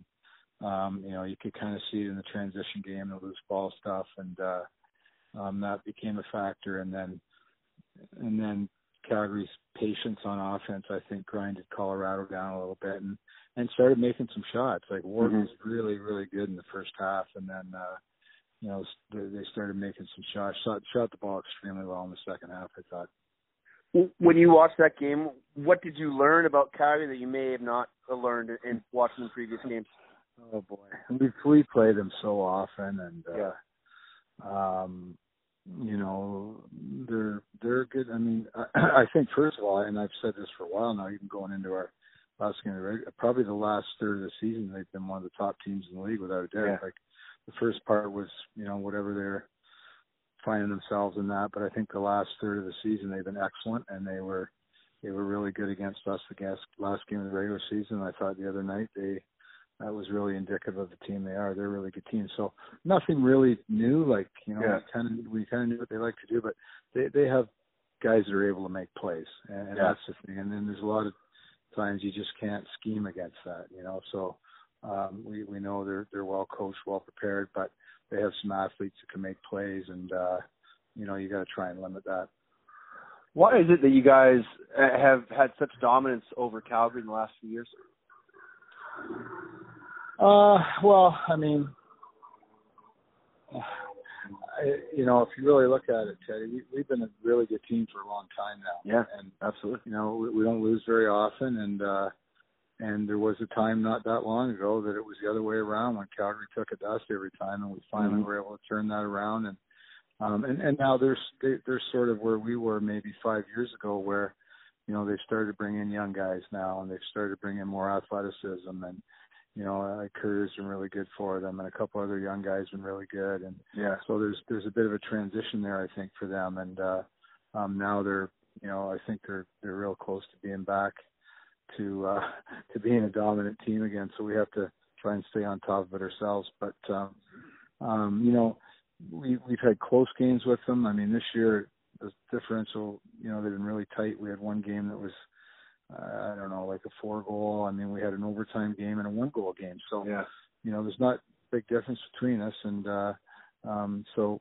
um, you know, you could kind of see it in the transition game, the loose ball stuff, and uh, um, that became a factor. And then, and then Calgary's patience on offense, I think, grinded Colorado down a little bit, and and started making some shots. Like Ward mm-hmm. was really, really good in the first half, and then. uh you know, they started making some shots. Shot, shot the ball extremely well in the second half. I thought. When you watched that game, what did you learn about Calgary that you may have not learned in watching the previous games? Oh boy, we we play them so often, and uh, yeah. um, you know they're they're good. I mean, I, I think first of all, and I've said this for a while now, even going into our last game, of probably the last third of the season, they've been one of the top teams in the league without a doubt. Yeah. Like the first part was, you know, whatever they're finding themselves in that, but I think the last third of the season they've been excellent, and they were they were really good against us against last game of the regular season. I thought the other night they that was really indicative of the team they are. They're a really good team. So nothing really new. Like you know, yeah. we kind of we kind of knew what they like to do, but they they have guys that are able to make plays, and, and yeah. that's the thing. And then there's a lot of times you just can't scheme against that. You know, so um, we we know they're they're well coached, well prepared, but they have some athletes that can make plays, and uh, you know you got to try and limit that. Why is it that you guys have had such dominance over Calgary in the last few years? Uh, well, I mean, I, you know, if you really look at it, Teddy, we, we've been a really good team for a long time now. Yeah, and absolutely. You know, we, we don't lose very often, and uh, and there was a time not that long ago that it was the other way around when Calgary took a dust every time, and we finally mm-hmm. were able to turn that around. And um, and and now there's they're sort of where we were maybe five years ago, where you know they've started bringing in young guys now, and they've started bringing more athleticism and you know, uh, Currier's been really good for them, and a couple other young guys been really good, and yeah. So there's there's a bit of a transition there, I think, for them, and uh, um, now they're, you know, I think they're they're real close to being back to uh, to being a dominant team again. So we have to try and stay on top of it ourselves. But um, um, you know, we we've had close games with them. I mean, this year the differential, you know, they've been really tight. We had one game that was I don't know, like a four goal. I mean, we had an overtime game and a one goal game. So, Yeah. you know, there's not big difference between us. And, uh, um, so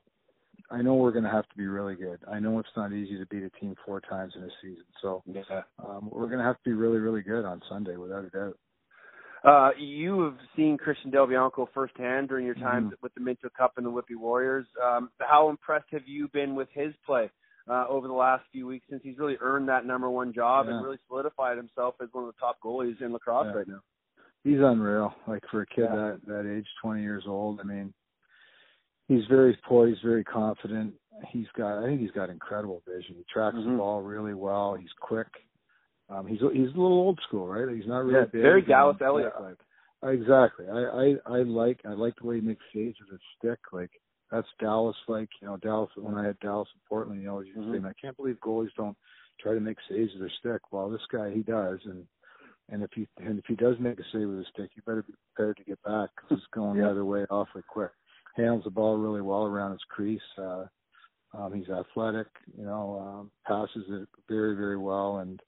I know we're going to have to be really good. I know it's not easy to beat a team four times in a season. So, Yeah. um, we're going to have to be really, really good on Sunday without a doubt. Uh, you have seen Christian Del Bianco firsthand during your time Mhm. with the Minto Cup and the Whitby Warriors. Um, how impressed have you been with his play uh, over the last few weeks since he's really earned that number one job and really solidified himself as one of the top goalies in lacrosse Yeah. right now? He's unreal. Like for a kid Yeah. that that age, 20 years old. I mean, he's very poised, very confident. He's got, I think he's got incredible vision. He tracks Mhm. the ball really well. He's quick. Um, he's he's a little old school, right? He's not really Yeah, big. very Dallas Eliuk like. Exactly. I, I I like I like the way he makes saves with his stick. Like that's Dallas like, you know, Dallas when I had Dallas in Portland, you know, you Mhm. say, I can't believe goalies don't try to make saves with their stick. Well this guy he does and and if he and if he does make a save with his stick, you better be prepared to get back because it's going Yeah. the other way awfully quick. Handles the ball really well around his crease. Uh, um, he's athletic, you know, um, passes it very very well, and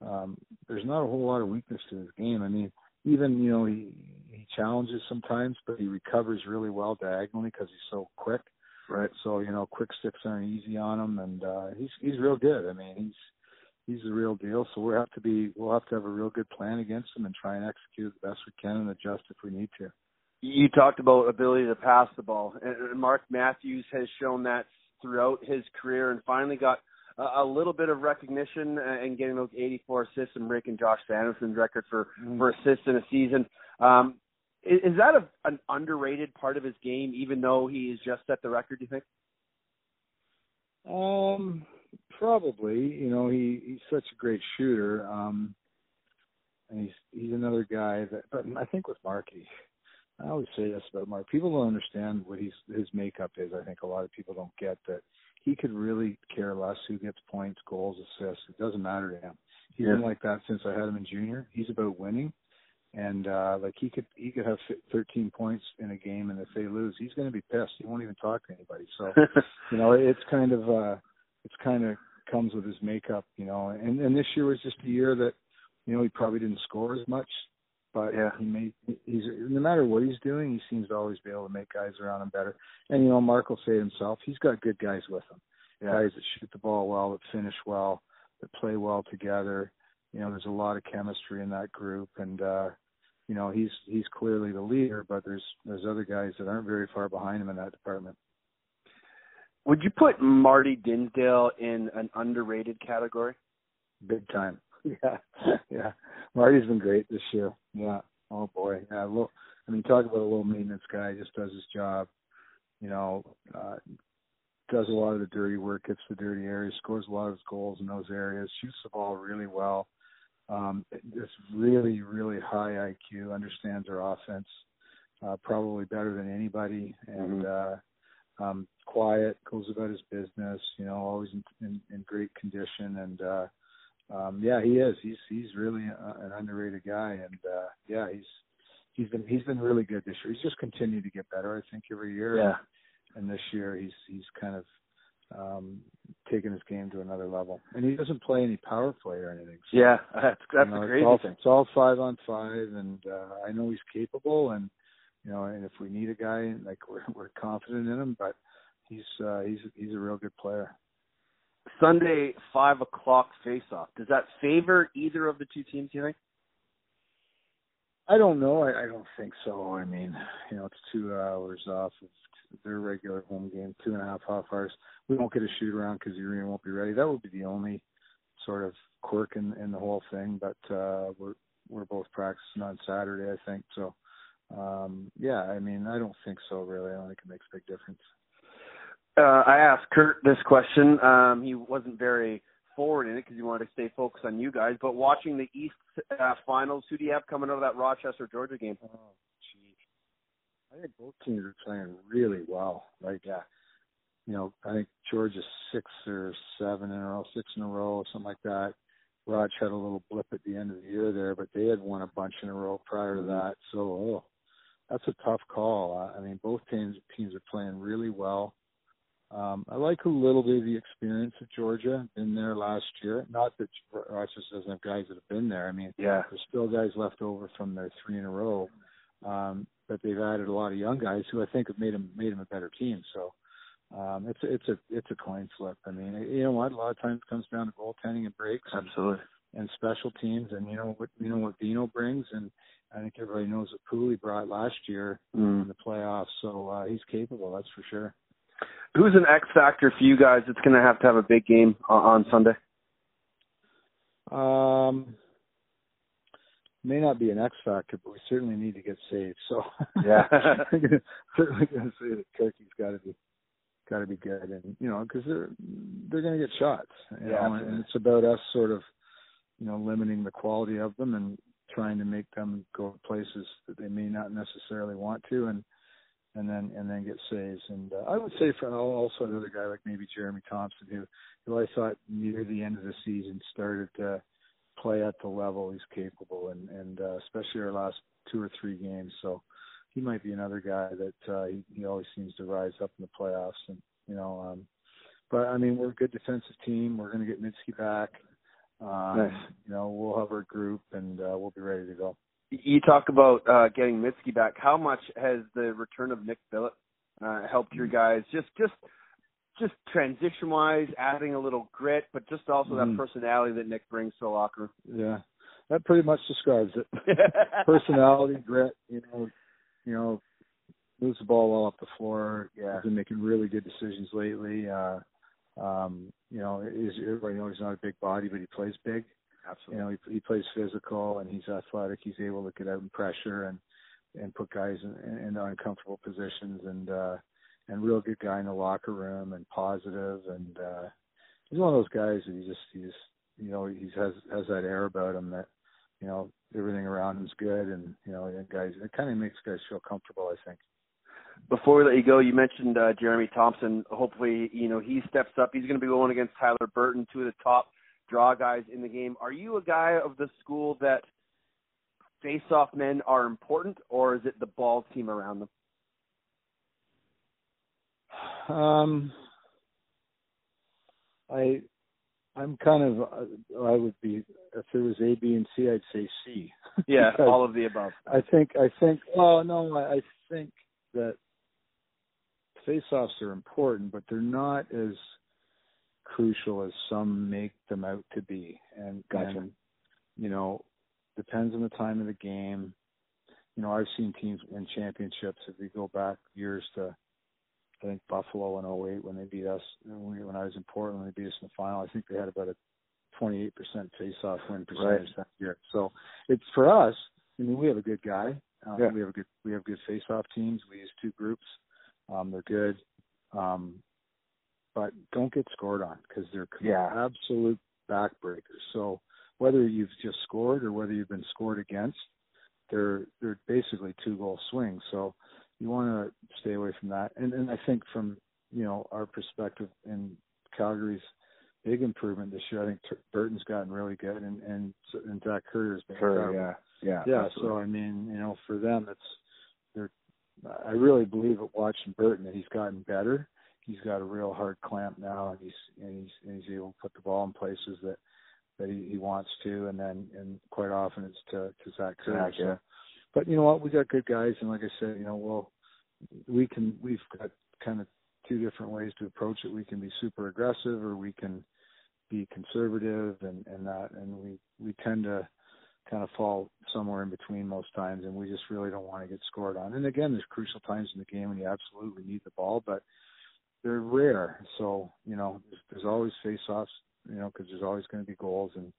um, there's not a whole lot of weakness to his game. I mean, even you know he he challenges sometimes, but he recovers really well diagonally because he's so quick. Right. So you know, quick sticks aren't easy on him, and uh, he's he's real good. I mean, he's he's the real deal. So we'll have to be we'll have to have a real good plan against him and try and execute the best we can and adjust if we need to. You talked about ability to pass the ball, and and Mark Matthews has shown that throughout his career, and finally got a, a little bit of recognition uh, and getting those 84 assists and breaking Josh Sanderson's record for for assists in a season. Um, is, is that a, an underrated part of his game, even though he has just set the record? Do you think? Um, probably. You know, he he's such a great shooter. Um, and he's he's another guy that. But I think with Marky, I always say this about Mark. People don't understand what he's his makeup is. I think a lot of people don't get that he could really care less who gets points, goals, assists. It doesn't matter to him. He's been like that since I had him in junior. He's about winning. And uh like he could he could have 13 points in a game and if they lose, he's going to be pissed. He won't even talk to anybody. So you know it's kind of uh it's kind of comes with his makeup you know and and this year was just a year that you know he probably didn't score as much but Yeah. he made he's no matter what he's doing he seems to always be able to make guys around him better and you know mark will say it himself he's got good guys with him guys that shoot the ball well that finish well that play well together you know there's a lot of chemistry in that group and uh you know he's he's clearly the leader but there's there's other guys that aren't very far behind him in that department Would you put Marty Dinsdale in an underrated category? big time. Yeah, yeah. Marty's been great this year. Yeah. Oh boy. Yeah. Low, I mean, talk about a low maintenance guy. Just does his job. You know, uh, does a lot of the dirty work, gets the dirty areas, scores a lot of his goals in those areas, shoots the ball really well. Um, just really, really high IQ. Understands our offense uh, probably better than anybody, and uh, um, quiet, goes about his business. You know, always in, in, in great condition, and uh, um yeah he is. He's he's really a, an underrated guy. And uh yeah he's he's been he's been really good this year. He's just continued to get better i think every year. Yeah. and this year he's he's kind of um taken his game to another level. And he doesn't play any power play or anything. So, Yeah, that's that's you know, the it's crazy all, thing. it's all five on five. And uh i know he's capable and you know and if we need a guy like we're we're confident in him but he's uh he's he's a real good player Sunday five o'clock face-off. Does that favor either of the two teams? You think? I don't know. I, I don't think so. I mean, you know, it's two hours off of their regular home game, two and a half half hours. We won't get a shoot around because the arena won't be ready. That would be the only sort of quirk in in the whole thing. But uh, we're we're both practicing on Saturday, I think. So, um, yeah. I mean, I don't think so. Really, I don't think it makes a big difference. Uh, I asked Curt this question. Um, he wasn't very forward in it because he wanted to stay focused on you guys. But watching the East uh, Finals, who do you have coming out of that Rochester Georgia game? Oh, gee. I think both teams are playing really well. Like, uh, you know, I think Georgia's six or seven in a row, six in a row, or something like that. Raj had a little blip at the end of the year there, but they had won a bunch in a row prior to that. So, oh, that's a tough call. I mean, both teams teams are playing really well. Um, I like a little bit of the experience of Georgia. Been there last year. Not that Rochester doesn't have guys that have been there. I mean, Yeah. there's still guys left over from their three in a row, um, but they've added a lot of young guys who I think have made them made them a better team. So um, it's a, it's a it's a coin flip. I mean, you know what? A lot of times it comes down to goaltending and breaks Absolutely. and special teams, and you know what you know what Dino brings, and I think everybody knows what Pooley brought last year in Mm. the playoffs. So uh, he's capable, that's for sure. Who's an X factor for you guys that's going to have to have a big game on, on Sunday? Um, may not be an X factor, but we certainly need to get saved. So Yeah. Certainly going to say that Turkey's got to be got to be good, and you know because they're they're going to get shots. You Yeah, know, and absolutely. it's about us sort of you know limiting the quality of them and trying to make them go places that they may not necessarily want to, and and then and then get saves. And uh, I would say for also another guy like maybe Jeremy Thompson, who who I thought near the end of the season started to play at the level he's capable, and and uh, especially our last two or three games. So he might be another guy that uh, he, he always seems to rise up in the playoffs, and you know. um But I mean, we're a good defensive team. We're going to get Mydske back. Um, Nice. You know, we'll have our group, and uh, we'll be ready to go. You talk about uh, getting Mydske back. How much has the return of Nik Bilic uh, helped your guys? Just, just, just transition wise, adding a little grit, but just also Mhm. that personality that Nick brings to the locker Yeah, that pretty much describes it. personality, grit. You know, you know, moves the ball well up the floor. Yeah. Has been making really good decisions lately. Uh, um, you know, is everybody knows he's not a big body, but he plays big. You know, he, he plays physical and he's athletic. He's able to get out and pressure and and put guys in, in uncomfortable positions and uh and real good guy in the locker room and positive and uh he's one of those guys that he just he just you know he has has that air about him that you know everything around him's good and you know and guys it kind of makes guys feel comfortable I think. Before we let you go, you mentioned uh, Jeremy Thompson. Hopefully, you know he steps up. He's going to be going against Tyler Burton, two of the top draw guys in the game. Are you a guy of the school that face-off men are important, or is it the ball team around them? Um, I, I'm kind of, uh, I would be if there was A, B, and C, I'd say C. Yeah, all of the above. I think, I think, well, no, I, I think that face-offs are important, but they're not as crucial as some make them out to be. And, Gotcha. and you know, depends on the time of the game. You know, I've seen teams win championships. If we go back years to, I think Buffalo in 08 when they beat us, when we- when I was in Portland, they beat us in the final, I think they had about a 28% face-off win percentage that year. So it's for us. I mean, we have a good guy. Um, Yeah. We have a good we have good face-off teams. We use two groups. Um, they're good, um, but don't get scored on because they're Yeah. absolute backbreakers. So whether you've just scored or whether you've been scored against, they're they're basically two goal swings. So you want to stay away from that. And and I think from you know our perspective in Calgary's big improvement this year, I think Burton's gotten really good, and and and Zach Currier's been incredible. yeah, yeah, Yeah, so I mean, you know, for them, it's they're. I really believe at watching Burton that he's gotten better. He's got a real hard clamp now, and he's and he's and he's able to put the ball in places that that he, he wants to, and then and quite often it's to to Zach. Zach, yeah. So, but you know what, we got good guys, and like I said, you know, well, we can we've got kind of two different ways to approach it. We can be super aggressive, or we can be conservative, and and that, and we we tend to kind of fall somewhere in between most times, and we just really don't want to get scored on. And again, there's crucial times in the game when you absolutely need the ball, but they're rare. So you know, there's, there's always face-offs, you know, because there's always going to be goals and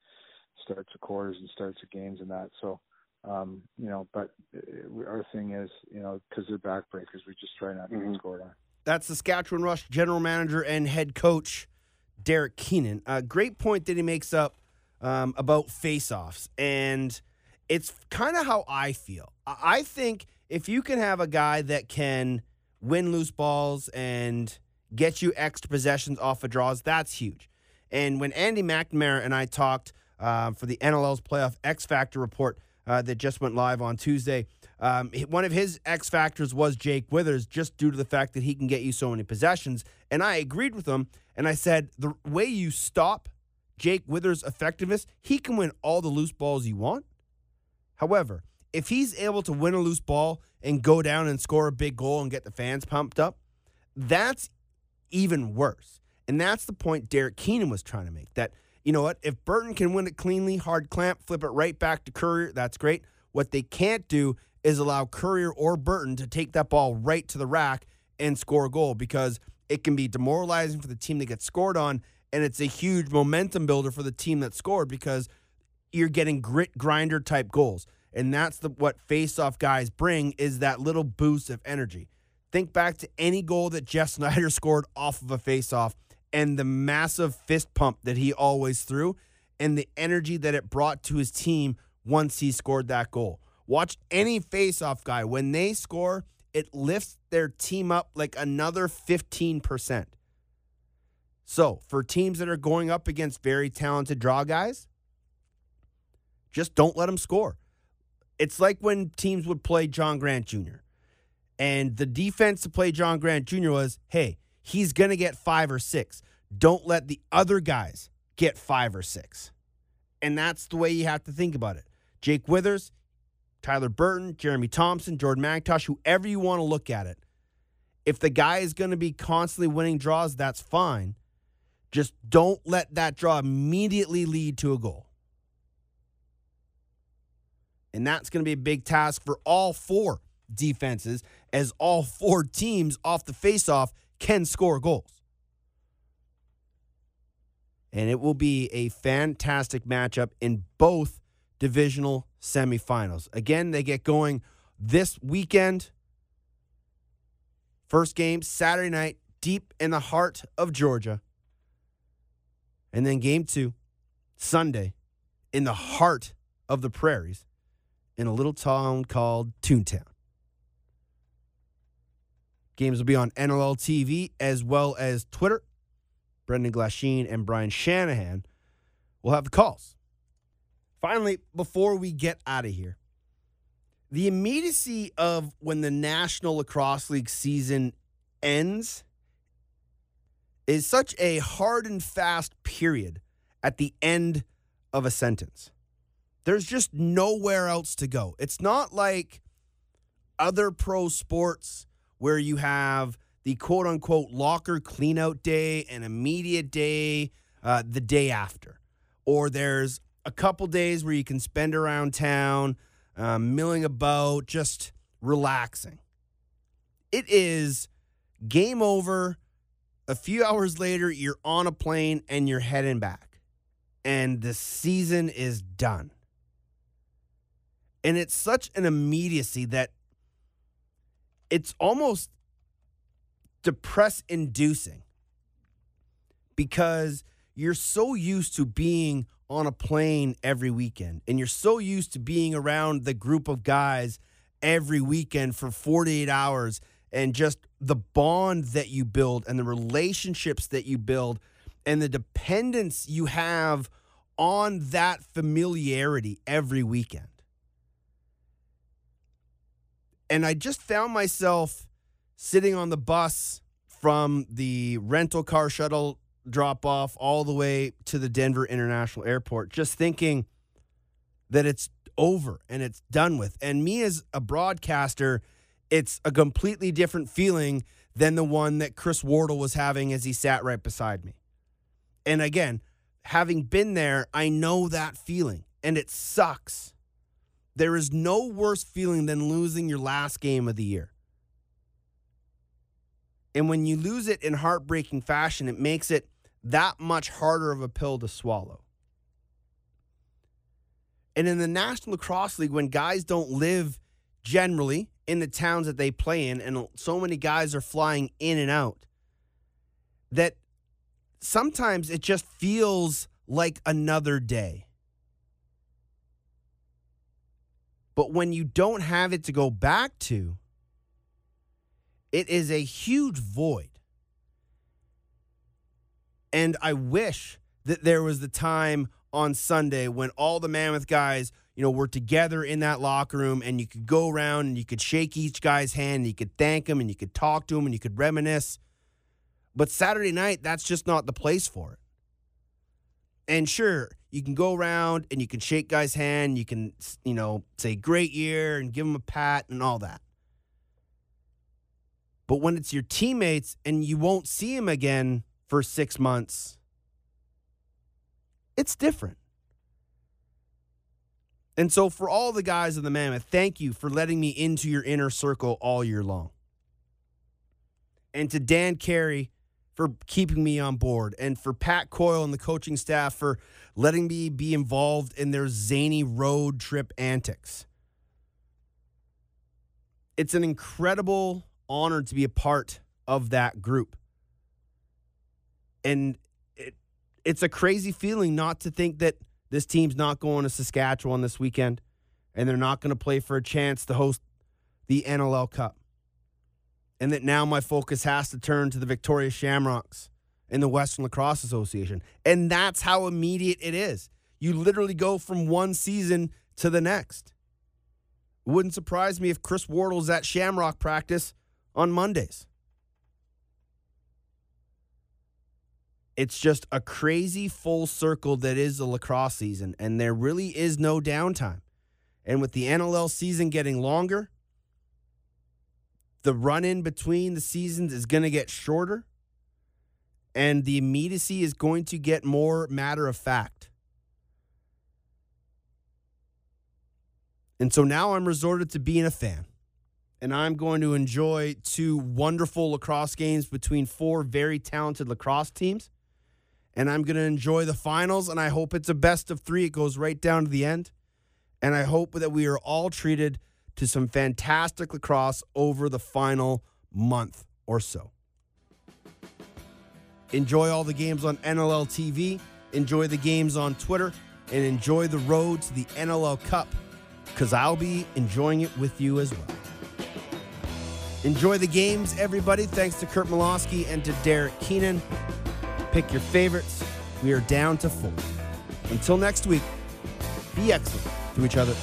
starts of quarters and starts of games and that. So um, you know, but uh, our thing is, you know, because they're backbreakers, we just try not to Mhm. get scored on. That's Saskatchewan Rush general manager and head coach Derek Keenan. A great point that he makes up um, about face-offs, and it's kind of how I feel. I I think if you can have a guy that can win loose balls and get you extra possessions off of draws, that's huge. And when Andy McNamara and I talked uh, for the NLL's playoff X Factor report uh, that just went live on Tuesday, Um, one of his X factors was Jake Withers, just due to the fact that he can get you so many possessions. And I agreed with him, and I said the way you stop Jake Withers' effectiveness, he can win all the loose balls you want. However, if he's able to win a loose ball and go down and score a big goal and get the fans pumped up, that's even worse. And that's the point Derek Keenan was trying to make. That, you know what, if Burton can win it cleanly, hard clamp, flip it right back to Currier, that's great. What they can't do is allow Currier or Burton to take that ball right to the rack and score a goal because it can be demoralizing for the team that gets scored on. And it's a huge momentum builder for the team that scored because you're getting grit grinder type goals. And that's the what face-off guys bring is that little boost of energy. Think back to any goal that Geoff Snider scored off of a face-off and the massive fist pump that he always threw and the energy that it brought to his team once he scored that goal. Watch any face-off guy when they score, it lifts their team up like another 15%. So, for teams that are going up against very talented draw guys, just don't let them score. It's like when teams would play John Grant Jr. And the defense to play John Grant Jr. was, hey, he's going to get five or six. Don't let the other guys get five or six. And that's the way you have to think about it. Jake Withers, Tyler Burton, Jeremy Thompson, Jordan MacIntosh, whoever you want to look at it. If the guy is going to be constantly winning draws, that's fine. Just don't let that draw immediately lead to a goal. And that's going to be a big task for all four defenses as all four teams off the faceoff can score goals. And it will be a fantastic matchup in both divisional semifinals. Again, they get going this weekend. First game, Saturday night, deep in the heart of Georgia. And then game two, Sunday, in the heart of the prairies, in a little town called Toontown. Games will be on NLL TV as well as Twitter. Brendan Glasheen and Brian Shanahan will have the calls. Finally, before we get out of here, the immediacy of when the National Lacrosse League season ends is such a hard and fast period at the end of a sentence. There's just nowhere else to go. It's not like other pro sports where you have the quote unquote locker cleanout day and immediate day uh, the day after. Or there's a couple days where you can spend around town, um, milling about, just relaxing. It is game over. A few hours later, you're on a plane and you're heading back. And the season is done. And it's such an immediacy that it's almost depress inducing because you're so used to being on a plane every weekend and you're so used to being around the group of guys every weekend for 48 hours and just the bond that you build and the relationships that you build and the dependence you have on that familiarity every weekend. And I just found myself sitting on the bus from the rental car shuttle drop off all the way to the Denver International Airport, just thinking that it's over and it's done with. And me as a broadcaster, it's a completely different feeling than the one that Chris Wardle was having as he sat right beside me. And again, having been there, I know that feeling and it sucks. There is no worse feeling than losing your last game of the year. And when you lose it in heartbreaking fashion, it makes it that much harder of a pill to swallow. And in the National Lacrosse League, when guys don't live generally in the towns that they play in, and so many guys are flying in and out, that sometimes it just feels like another day. But when you don't have it to go back to, it is a huge void. And I wish that there was the time on Sunday when all the Mammoth guys, you know, were together in that locker room and you could go around and you could shake each guy's hand and you could thank him and you could talk to him and you could reminisce. But Saturday night, that's just not the place for it. And sure, you can go around and you can shake guys' hand, you can, you know, say great year and give them a pat and all that. But when it's your teammates and you won't see them again for six months, it's different. And so, for all the guys in the Mammoth, thank you for letting me into your inner circle all year long. And to Dan Carey for keeping me on board, and for Pat Coyle and the coaching staff for letting me be involved in their zany road trip antics. It's an incredible honor to be a part of that group. And it, it's a crazy feeling not to think that this team's not going to Saskatchewan this weekend and they're not going to play for a chance to host the NLL Cup. And that now my focus has to turn to the Victoria Shamrocks in the Western Lacrosse Association. And that's how immediate it is. You literally go from one season to the next. It wouldn't surprise me if Chris Wardle's at Shamrock practice on Mondays. It's just a crazy full circle that is the lacrosse season, and there really is no downtime. And with the NLL season getting longer, the run in between the seasons is going to get shorter, and the immediacy is going to get more matter of fact. And so now I'm resorted to being a fan. And I'm going to enjoy two wonderful lacrosse games between four very talented lacrosse teams and I'm going to enjoy the finals. And I hope it's a best of three. It goes right down to the end. And I hope that we are all treated to some fantastic lacrosse over the final month or so. Enjoy all the games on NLL TV, enjoy the games on Twitter, and enjoy the road to the NLL Cup because I'll be enjoying it with you as well. Enjoy the games, everybody. Thanks to Curt Malawsky and to Derek Keenan. Pick your favorites. We are down to four. Until next week, be excellent to each other.